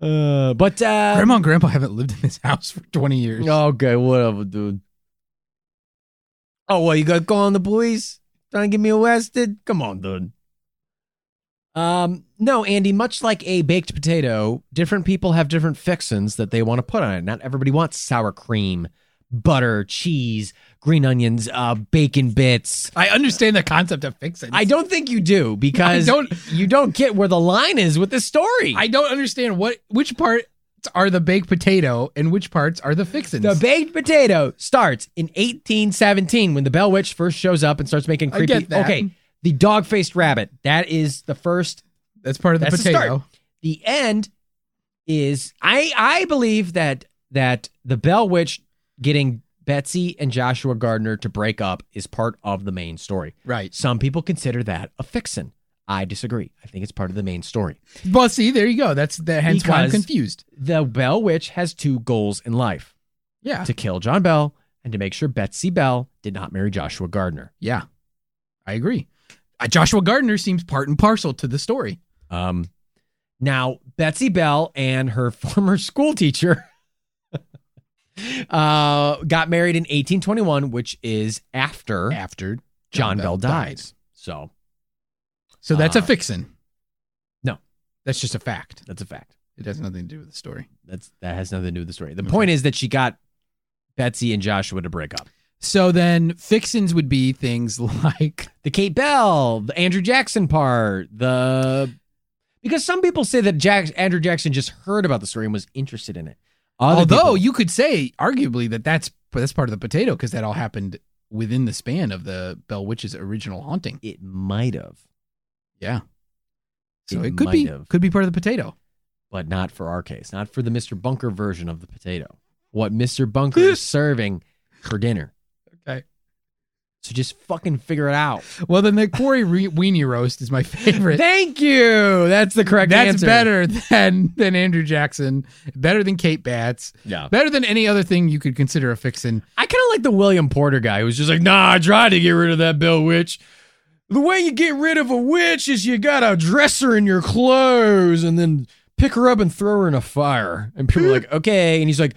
Uh, but uh, Grandma and Grandpa haven't lived in this house for 20 years. Okay, whatever, dude. Oh, well, you got to call on the police? Trying to get me arrested? Come on, dude. Um, no, Andy. Much like a baked potato, different people have different fixins that they want to put on it. Not everybody wants sour cream, butter, cheese, green onions, uh, bacon bits. I understand the concept of fixing. I don't think you do because I don't- you don't get where the line is with this story. I don't understand what which parts are the baked potato and which parts are the fixins. The baked potato starts in 1817 when the Bell Witch first shows up and starts making creepy. Okay, the dog-faced rabbit. That is the first. That's part of the the potato. start. The end is I I believe that that the Bell Witch getting Betsy and Joshua Gardner to break up is part of the main story. Right. Some people consider that a fixin. I disagree. I think it's part of the main story. Well, see, there you go. That's the hence why I'm confused. The Bell Witch has two goals in life. Yeah. to kill John Bell and to make sure Betsy Bell did not marry Joshua Gardner. Yeah. I agree. Uh, Joshua Gardner seems part and parcel to the story. Um, now, Betsy Bell and her former school teacher uh, got married in 1821, which is after After John, Bell, died. dies. So So that's Uh, a fixin. no. That's just a fact. that's a fact. It has nothing to do with the story. That's that has nothing to do with the story. The Okay. point is that she got Betsy and Joshua to break up. So then fixins would be things like The Kate Bell, the Andrew Jackson part, the because some people say that Jack Andrew Jackson just heard about the story and was interested in it. Although people- you could say arguably that that's that's part of the potato because that all happened within the span of the Bell Witch's original haunting. it might have, Yeah. So It it, could be have. could be part of the potato. but not for our case, not for the Mr. Bunker version of the potato. What Mr. Bunker is serving for dinner. Okay. So just fucking figure it out. Well, then the Quarry re- weenie roast is my favorite. Thank you. That's the correct answer. That's answer. better than than Andrew Jackson. Better than Kate Batts. Yeah. Better than any other thing you could consider a fixin. I kind of like the William Porter guy who's just like, nah, I tried to get rid of that Bell Witch. The way you get rid of a witch is you gotta dress her in your clothes and then pick her up and throw her in a fire. And people are like, okay. And he's like,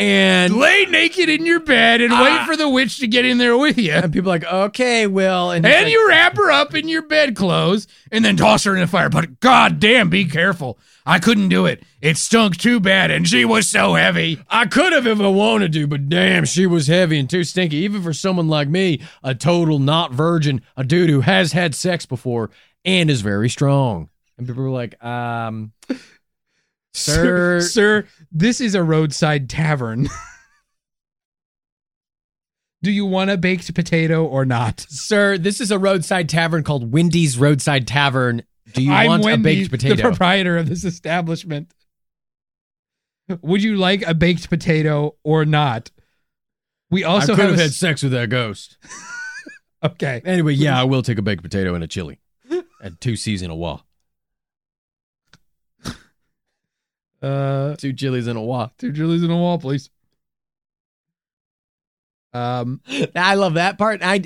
and Lay naked in your bed and wait for the witch to get in there with you. and people are like, okay, Will, and, And like, you wrap her up in your bedclothes and then toss her in the fire. But goddamn, be careful. I couldn't do it. It stunk too bad, and she was so heavy. I could have if I wanted to, but damn, she was heavy and too stinky. Even for someone like me, a total not virgin, a dude who has had sex before and is very strong. And people were like, um, Sir, Sir- sir, this is a roadside tavern. do you want a baked potato or not? sir, this is a roadside tavern called Wendy's Roadside Tavern. Do you I'm want Wendy, a baked potato? the proprietor of this establishment. Would you like a baked potato or not? We I also could have have a had s- sex with that ghost. okay. Anyway, yeah, I will take a baked potato and a chili and two seasonal wah. Uh, Two chilies and a wah. two Jullies in a wall, please. Um, I love that part. I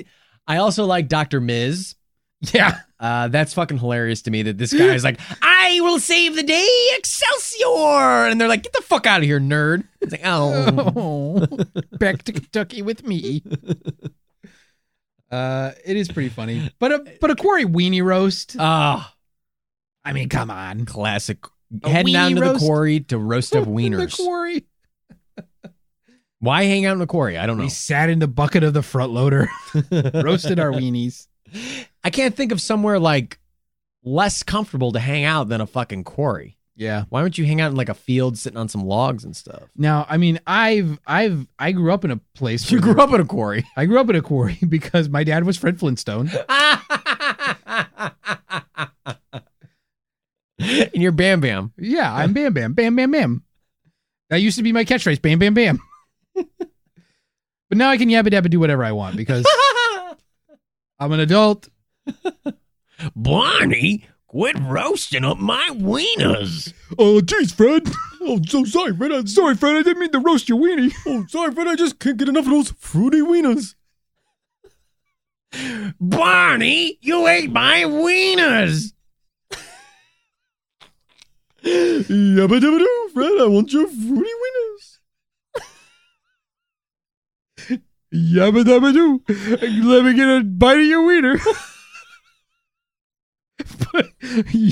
I also like Dr. Mize. yeah. Uh, that's fucking hilarious to me that this guy is like, I will save the day, Excelsior! And they're like, get the fuck out of here, nerd. It's like, oh. Oh, back to Kentucky with me. Uh, it is pretty funny, but a but a quarry weenie roast. Ah, I mean, come on, classic. A Heading down weenie to the quarry to roast up the wieners. quarry. Why hang out in the quarry? I don't know. We sat in the bucket of the front loader, roasted our weenies. I can't think of somewhere like less comfortable to hang out than a fucking quarry. Yeah. Why don't you hang out in like a field sitting on some logs and stuff? Now, I mean, I've I've I grew up in a place. You grew up in a quarry. I grew up in a quarry because my dad was Fred Flintstone. and you're Bam Bam. Yeah, I'm Bam Bam, Bam Bam Bam. That used to be my catchphrase, Bam Bam Bam. but now I can yabba dabba do whatever I want because I'm an adult. Barney, quit roasting up my wieners. Oh, jeez, Fred. Oh, so sorry, Fred. I'm sorry, Fred. I didn't mean to roast your weenie. Oh, sorry, Fred. I just can't get enough of those fruity wieners. Barney, you ate my wieners. Yabba dabba doo, Fred. I want your fruity wieners. Yabba dabba doo. Let me get a bite of your wiener.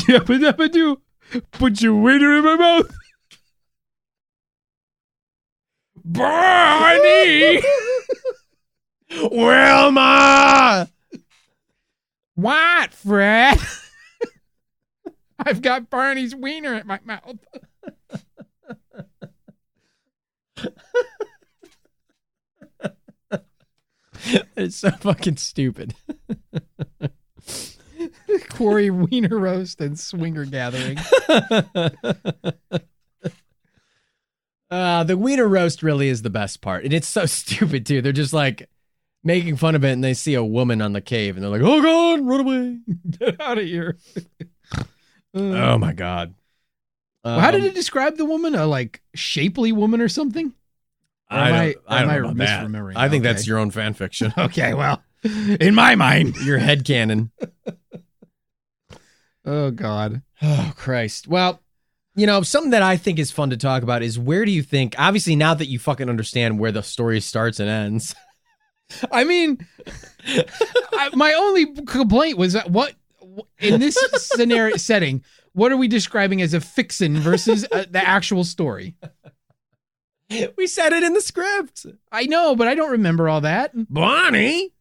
Yabba dabba doo. Put your wiener in my mouth. Barney! Wilma! What, Fred? I've got Barney's wiener in my mouth. It's so fucking stupid. Quarry wiener roast and swinger gathering. Uh, the wiener roast really is the best part. And it's so stupid, too. They're just like making fun of it and they see a woman on the cave and they're like, oh, God, run away. Get out of here. Oh, my God. Well, how did Um, it describe the woman? A like shapely woman or something? Or I am I- I am I that. misremembering? I think Okay. that's your own fan fiction. Okay, well, in my mind. your head canon. Oh God. Oh, Christ. Well, you know, something that I think is fun to talk about is where do you think, obviously, now that you fucking understand where the story starts and ends, I mean, I, my only complaint was that what in this scenario setting, what are we describing as a fiction versus uh, the actual story? we said it in the script. I know, but I don't remember all that. Bonnie.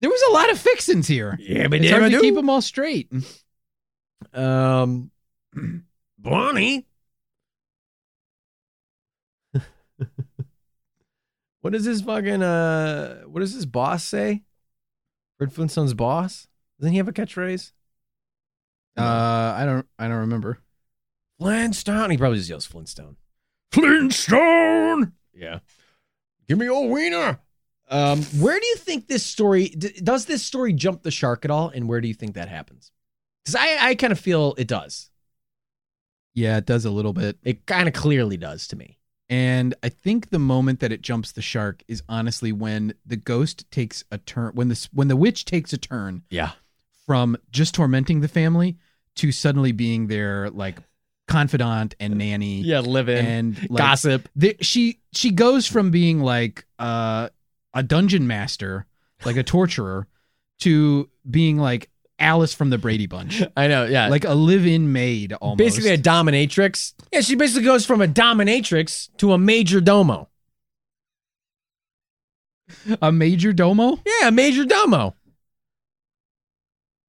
There was a lot of fixins here. Yeah, but It's hard to keep them all straight. Um, Bonnie. what does his fucking uh? What does his boss say? Fred Flintstone's boss. Doesn't he have a catchphrase? Uh, I don't, I don't remember. Flintstone. He probably just yells Flintstone. Flintstone. Yeah. Give me your wiener. Um, where do you think this story d- does this story jump the shark at all, and where do you think that happens? Because I, I kind of feel it does. Yeah, it does a little bit. It kind of clearly does to me. And I think the moment that it jumps the shark is honestly when the ghost takes a turn, when the when the witch takes a turn Yeah. From just tormenting the family to suddenly being their like confidant and nanny. Yeah, live in and like, gossip. the, she she goes from being like uh, a dungeon master, like a torturer, to being like Alice from the Brady Bunch, I know. Yeah, like a live-in maid almost. basically a dominatrix. Yeah, she basically goes from a dominatrix to a major domo. a major domo. Yeah, a major domo.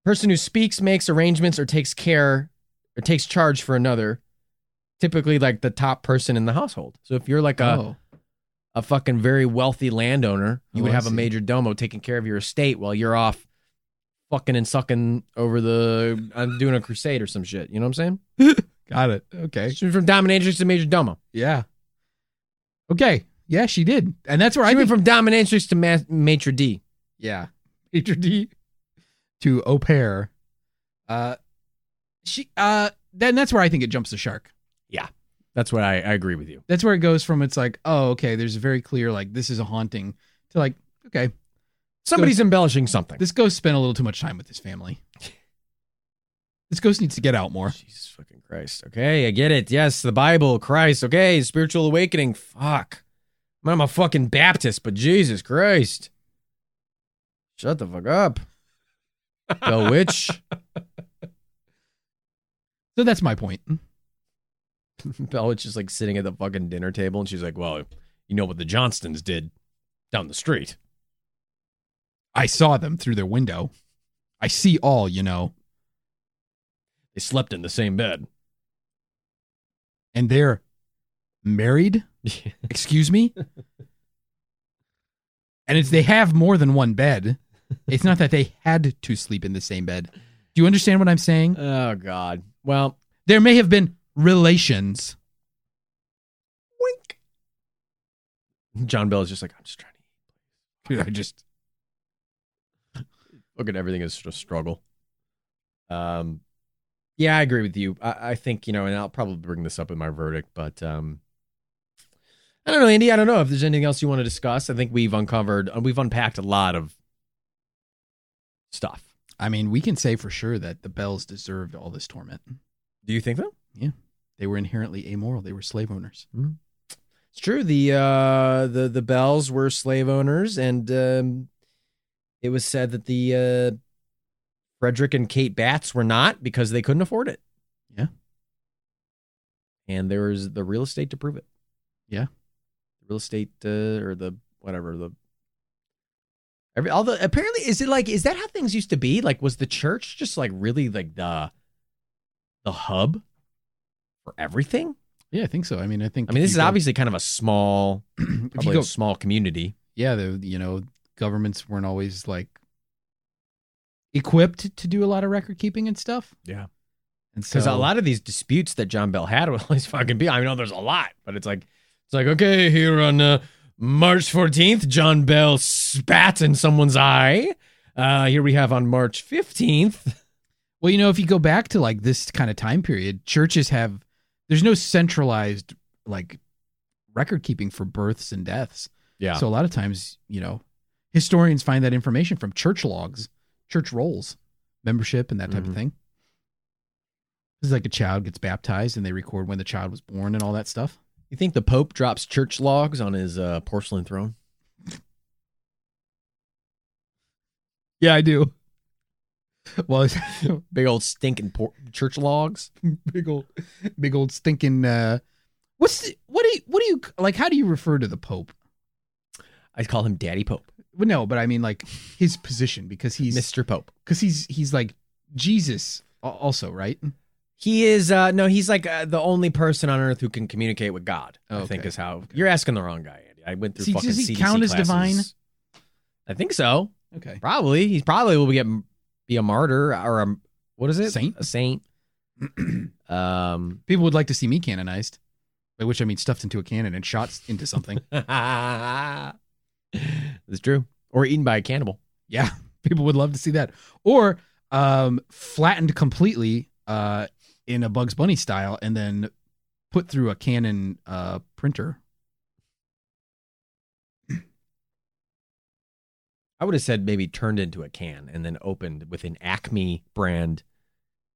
Person who speaks, makes arrangements, or takes care or takes charge for another. Typically, like the top person in the household. So if you're like a oh, a fucking very wealthy landowner, you Oh, would have a major domo taking care of your estate while you're off fucking and sucking over the I'm doing a crusade or some shit. You know what I'm saying? got it. Okay. She went from dominatrix to major domo. Yeah. Okay. Yeah, she did, and that's where She I went think. from dominatrix to ma- maitre d. yeah, major D to au pair. Uh, she. Uh, then that's where I think it jumps the shark. Yeah, that's what I, I agree with you. That's where it goes from. It's like, oh, okay. There's a very clear like this is a haunting to like, okay, Somebody's embellishing something. this ghost spent a little too much time with his family. This ghost needs to get out more. Jesus fucking Christ. Okay, I get it. Yes, the Bible, Christ. Okay, spiritual awakening. Fuck. I'm a fucking Baptist, but Jesus Christ. Shut the fuck up. Bell Witch. So that's my point. Bell Witch is like sitting at the fucking dinner table and she's like, well, you know what the Johnstons did down the street. I saw them through their window. I see all, you know, They slept in the same bed. and they're married. Excuse me. and it's they have more than one bed. It's not that they had to sleep in the same bed. Do you understand what I'm saying? oh, God. Well, There may have been relations. wink. John Bell is just like, I'm just trying to I just look at everything as a struggle. Um, yeah, I agree with you. I, I think you know, and I'll probably bring this up in my verdict, but um, I don't know, Andy. I don't know if there's anything else you want to discuss. I think we've uncovered, uh, we've unpacked a lot of stuff. I mean, we can say for sure that the Bells deserved all this torment. Do you think so? Yeah, they were inherently amoral. They were slave owners. It's true. The uh, the the Bells were slave owners, and um, it was said that the uh, Frederick and Kate Batts were not because they couldn't afford it. Yeah. and there was the real estate to prove it. Yeah. real estate uh, or the whatever the. Every, all the apparently is it like is that how things used to be like was the church just like really like the the hub for everything Yeah, I think so. I mean, I think. I mean, this is go- obviously kind of a small, probably go, a small community. yeah, the you know governments weren't always like equipped to do a lot of record keeping and stuff. Yeah. and so Because a lot of these disputes that John Bell had with all these fucking people, I know there's a lot, but it's like, it's like, okay, here on uh, March 14th, John Bell spat in someone's eye. Uh, here we have on March 15th. Well, you know, if you go back to like this kind of time period, churches have there's no centralized like record keeping for births and deaths. Yeah. So a lot of times, you know, historians find that information from church logs, church rolls, membership, and that type Mhm. of thing. This is like a child gets baptized and they record when the child was born and all that stuff. You think the Pope drops church logs on his uh, porcelain throne? Yeah, I do. Well, Big old stinking por- church logs? big old, big old stinking. Uh, what's the, what do you what do you like? How do you refer to the Pope? I call him Daddy Pope, Well, no, but I mean like his position because he's Mr. Pope. because he's he's like Jesus also, right? He is uh no, he's like uh, the only person on earth who can communicate with God. I think Okay. is how you're asking the wrong guy, Andy. I went through See, fucking does he CDC count as classes. divine? I think so. Okay. Probably. He's probably will be get be a martyr or a what is it? Saint? A saint. um People would like to see me canonized, by which I mean stuffed into a cannon and shot into something. That's true. Or eaten by a cannibal. yeah, people would love to see that, or um, flattened completely uh, in a Bugs Bunny style, and then put through a Canon uh, printer. I would have said maybe turned into a can and then opened with an Acme brand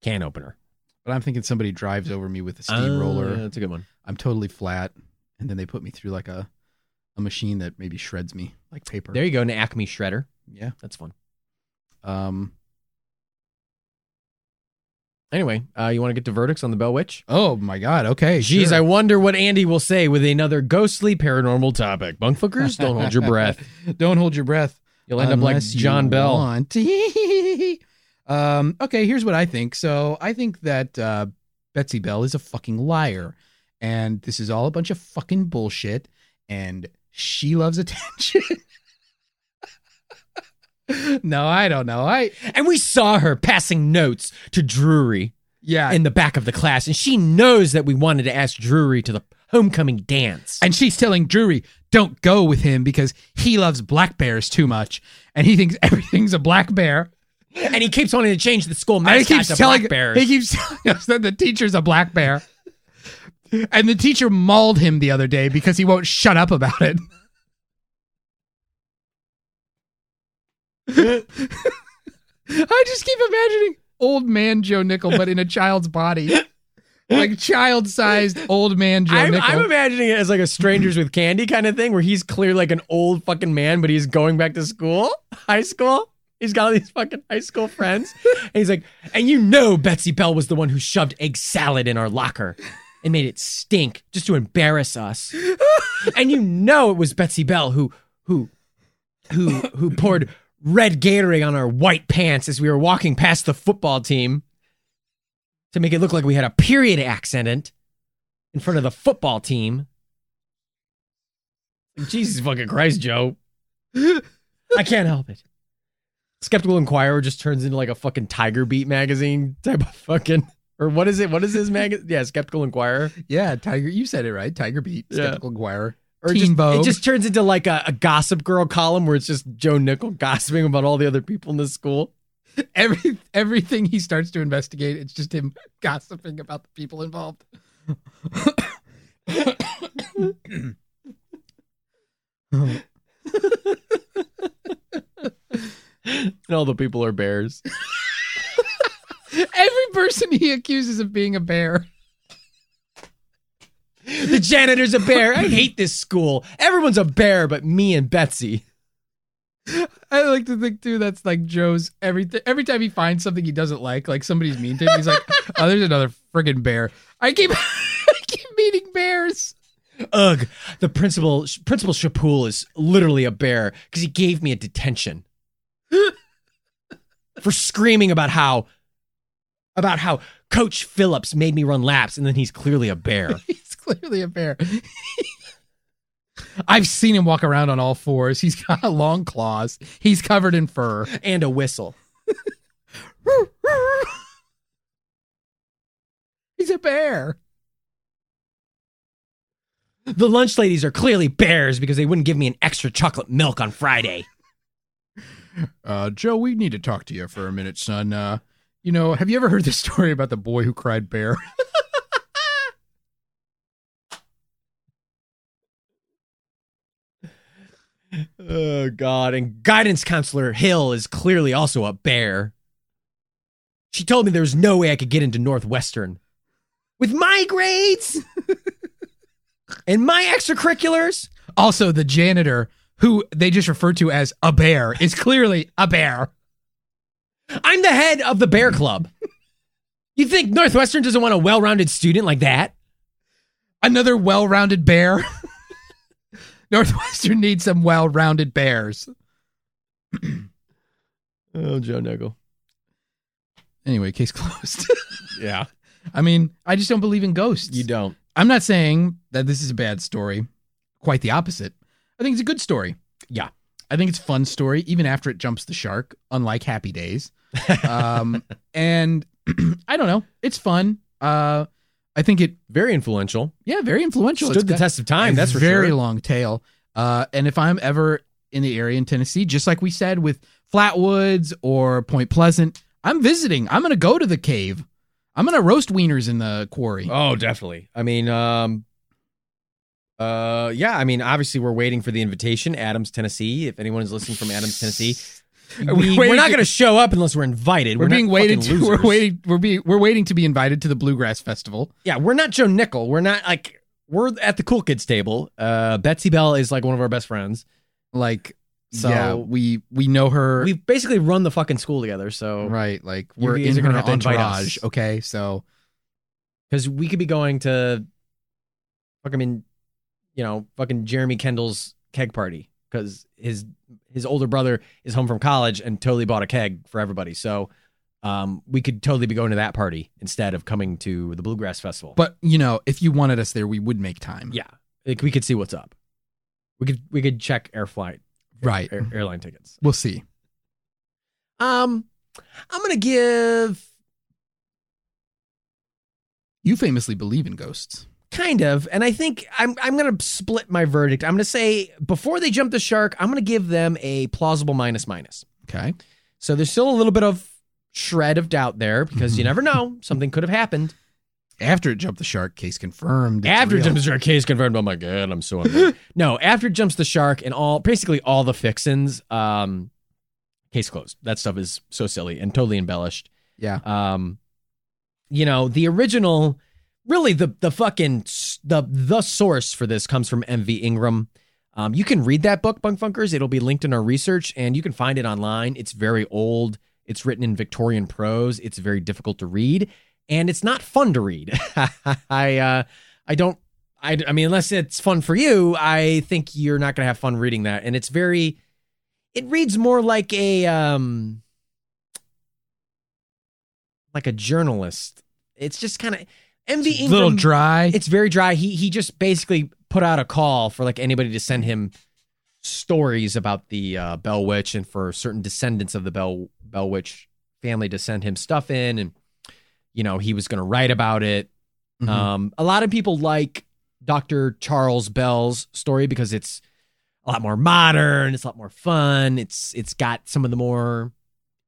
can opener. But I'm thinking somebody drives over me with a Uh, steamroller. that's a good one. I'm totally flat, and then they put me through like a a machine that maybe shreds me like paper. There you go, an Acme shredder. yeah. That's fun. Um. Anyway, uh, you want to get to verdicts on the Bell Witch? Oh my God. Okay. Jeez, sure. I wonder what Andy will say with another ghostly paranormal topic. Bunkfuckers, don't hold your breath. Don't hold your breath. You'll end up like John Bell. want. um. Okay. Here's what I think. So I think that uh, Betsy Bell is a fucking liar, and this is all a bunch of fucking bullshit. And she loves attention. no, I don't know. I And we saw her passing notes to Drury yeah. in the back of the class, and she knows that we wanted to ask Drury to the homecoming dance. And she's telling Drury, don't go with him because he loves black bears too much. And he thinks everything's a black bear. And he keeps wanting to change the school mascot keeps to telling Black Bears. he keeps telling us that the teacher's a black bear. And the teacher mauled him the other day because he won't shut up about it. I just keep imagining old man Joe Nickell, but in a child's body. Like child sized old man Joe I'm, Nickell. I'm imagining it as like a strangers with candy kind of thing where he's clearly like an old fucking man, but he's going back to school, high school. He's got all these fucking high school friends. And he's like, and you know Betsy Bell was the one who shoved egg salad in our locker and made it stink just to embarrass us. and you know it was Betsy Bell who who who who poured red Gatorade on our white pants as we were walking past the football team to make it look like we had a period accident in front of the football team. Jesus fucking Christ, Joe. I can't help it. Skeptical Inquirer just turns into like a fucking Tiger Beat magazine type of fucking or what is it? What is his magazine? Yeah, Skeptical Inquirer. yeah, Tiger, you said it right. Tiger Beat, Yeah. Skeptical Inquirer. Or Teen just, Vogue. it just turns into like a, a Gossip Girl column where it's just Joe Nickell gossiping about all the other people in the school. Every everything he starts to investigate, it's just him gossiping about the people involved. And all the people are bears. Every person he accuses of being a bear. the janitor's a bear. I hate this school. Everyone's a bear but me and Betsy. I like to think too that's like Joe's every th- every time he finds something he doesn't like, like somebody's mean to him, he's like, "Oh, there's another friggin' bear." I keep I keep meeting bears. Ugh, the principal Principal Shapool is literally a bear because he gave me a detention for screaming about how about how Coach Phillips made me run laps, and then he's clearly a bear. He's clearly a bear. I've seen him walk around on all fours. He's got long claws. He's covered in fur. and a whistle. He's a bear. The lunch ladies are clearly bears because they wouldn't give me an extra chocolate milk on Friday. Uh, Joe, we need to talk to you for a minute, son. Uh, you know, have you ever heard the story about the boy who cried bear? Oh God! And guidance counselor Hill is clearly also a bear. She told me there was no way I could get into Northwestern with my grades and my extracurriculars. also, the janitor, who they just refer to as a bear, is clearly a bear. I'm the head of the bear club. You think Northwestern doesn't want a well-rounded student like that? Another well rounded bear. Northwestern needs some well rounded bears. Oh, Joe Nickell. Anyway, case closed. Yeah, I mean, I just don't believe in ghosts. you don't. I'm not saying that this is a bad story. Quite the opposite. I think it's a good story. Yeah. I think it's a fun story, even after it jumps the shark, unlike Happy Days. Um, and I don't know. It's fun. Uh, I think it, Very influential. yeah, very influential. Stood It's the test of time. That's for very sure. long tail. Uh, and if I'm ever in the area in Tennessee, just like we said with Flatwoods or Point Pleasant, I'm visiting. I'm going to go to the cave. I'm going to roast wieners in the quarry. Oh, definitely. I mean, um, uh, yeah. I mean, obviously, we're waiting for the invitation. Adams, Tennessee. If anyone is listening from Adams, Tennessee, We, Are we're not going to show up unless we're invited. We're, not being waited. To, we're waiting. We're being. We're waiting to be invited to the Bluegrass Festival. Yeah, we're not Joe Nickell. We're not like we're at the cool kids table. Uh, Betsy Bell is like one of our best friends. Like, So- yeah, we we know her. We've basically run the fucking school together. So right. Like we're in are gonna her have entourage. Okay, so because we could be going to fuck, I mean, you know, fucking Jeremy Kendall's keg party because his his older brother is home from college and totally bought a keg for everybody. So um, we could totally be going to that party instead of coming to the Bluegrass Festival. But you know, if you wanted us there, we would make time. yeah, like we could see what's up. We could we could check air flight, Right. air, airline tickets. We'll see. Um, I'm gonna give You famously believe in ghosts. Kind of. And I think I'm I'm gonna split my verdict. I'm gonna say before they jump the shark, I'm gonna give them a plausible minus minus. Okay. So there's still a little bit of shred of doubt there because you never know. Something could have happened. After it jumped the shark, case confirmed. After it jumps the shark, case confirmed. Oh my god, I'm so unreal. no, after it jumps the shark and all basically all the fixins, um, case closed. That stuff is so silly and totally embellished. Yeah. um you know the original really the the fucking the the source for this comes from mv ingram. Um you can read that book bunk funkers it'll be linked in our research and you can find it online. It's very old. It's written in victorian prose. It's very difficult to read and it's not fun to read. I uh i don't I, I mean unless it's fun for you i think you're not gonna have fun reading that. And it's very it reads more like a um like a journalist. It's just kind of MV It's a Ingram. little dry. It's very dry. He he just basically put out a call for like anybody to send him stories about the uh, Bell Witch and for certain descendants of the Bell Bell Witch family to send him stuff in, and you know he was going to write about it. Mhm. Um, a lot of people like Dr. Charles Bell's story because it's a lot more modern, it's a lot more fun. It's it's got some of the more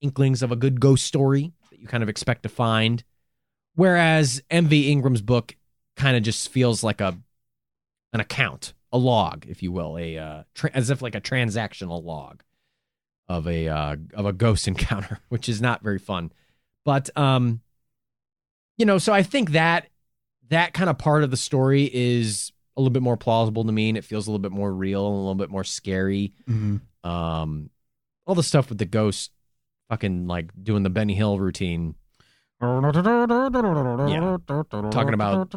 inklings of a good ghost story that you kind of expect to find. Whereas MV Ingram's book kind of just feels like a an account, a log, if you will, a uh, tra- as if like a transactional log of a uh, of a ghost encounter, which is not very fun. But um, you know, so I think that that kind of part of the story is a little bit more plausible to me, and it feels a little bit more real and a little bit more scary. Mhm. Um, all the stuff with the ghost, fucking like doing the Benny Hill routine. Talking about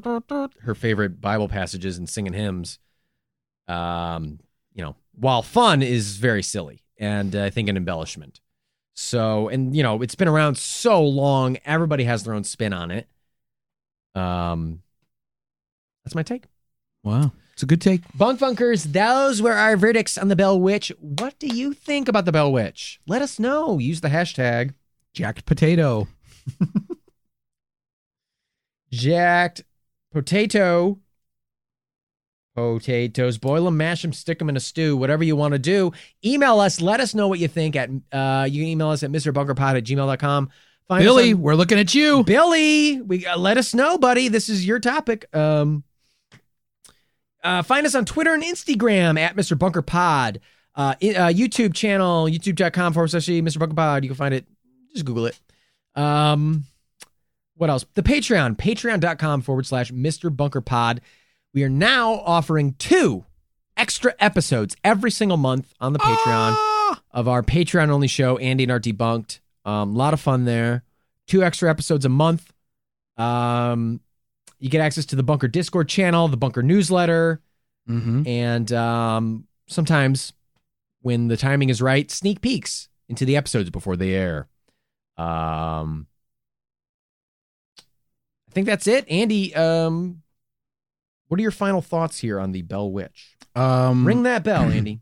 her favorite Bible passages and singing hymns. Um, you know, while fun is very silly and uh, I think an embellishment. So, and you know, it's been around so long, everybody has their own spin on it. Um, that's my take. Wow. It's a good take. Bunk Funkers, those were our verdicts on the Bell Witch. What do you think about the Bell Witch? Let us know. Use the hashtag Jacked potato. jacked potato. Potatoes, boil them, mash them, stick them in a stew, whatever you want to do. Email us. Let us know what you think. At uh, You can email us at MrBunkerPod at gmail.com. Find Billy, on- we're looking at you. Billy, we uh, let us know, buddy. This is your topic. Um, uh, find us on Twitter and Instagram at Mr. Bunker Pod. Uh, uh, YouTube channel, youtube.com forward slash Mr. Bunker Pod. You can find it. Just Google it. Um, what else? The Patreon, patreon.com forward slash Mr. Bunker Pod. We are now offering two extra episodes every single month on the Patreon Ah! of our Patreon only show, Andy and Art Debunked. Um, a lot of fun there. Two extra episodes a month. Um, you get access to the Bunker Discord channel, the Bunker newsletter, Mhm. and um, sometimes when the timing is right, sneak peeks into the episodes before they air. Um, I think that's it, Andy. Um, what are your final thoughts here on the Bell Witch? Um, Ring that bell, Andy.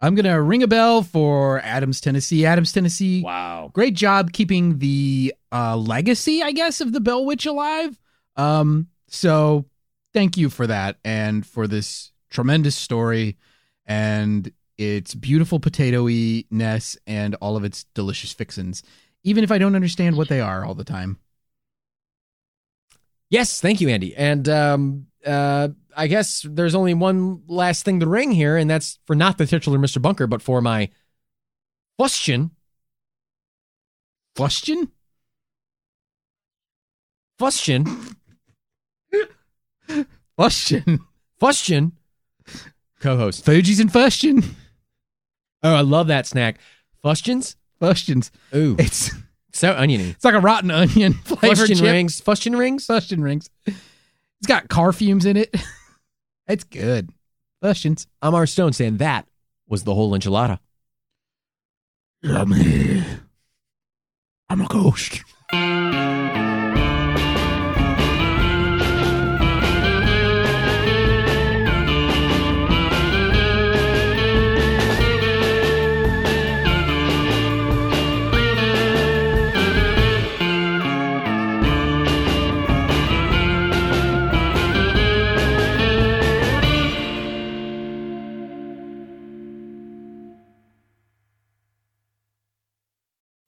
I'm gonna ring a bell for Adams, Tennessee. Adams, Tennessee. Wow. Great job keeping the uh, legacy, I guess, of the Bell Witch alive. Um, so thank you for that and for this tremendous story and its beautiful potatoy ness and all of its delicious fixins, even if I don't understand what they are all the time. Yes, thank you, Andy. And um, uh, I guess there's only one last thing to ring here, and that's for not the titular Mr. Bunker, but for my question Fustian? Fustian. Fustian. Fustian. Co-host. Fuji's and Fustian. Oh, I love that snack. Fustians. Fustians. Ooh, It's so oniony. it's like a rotten onion flavored Fustian chip. rings. Fustian rings. Fustian rings. It's got car fumes in it. it's good. Fustians. I'm our Stone saying that was the whole enchilada. Yummy. I'm a ghost.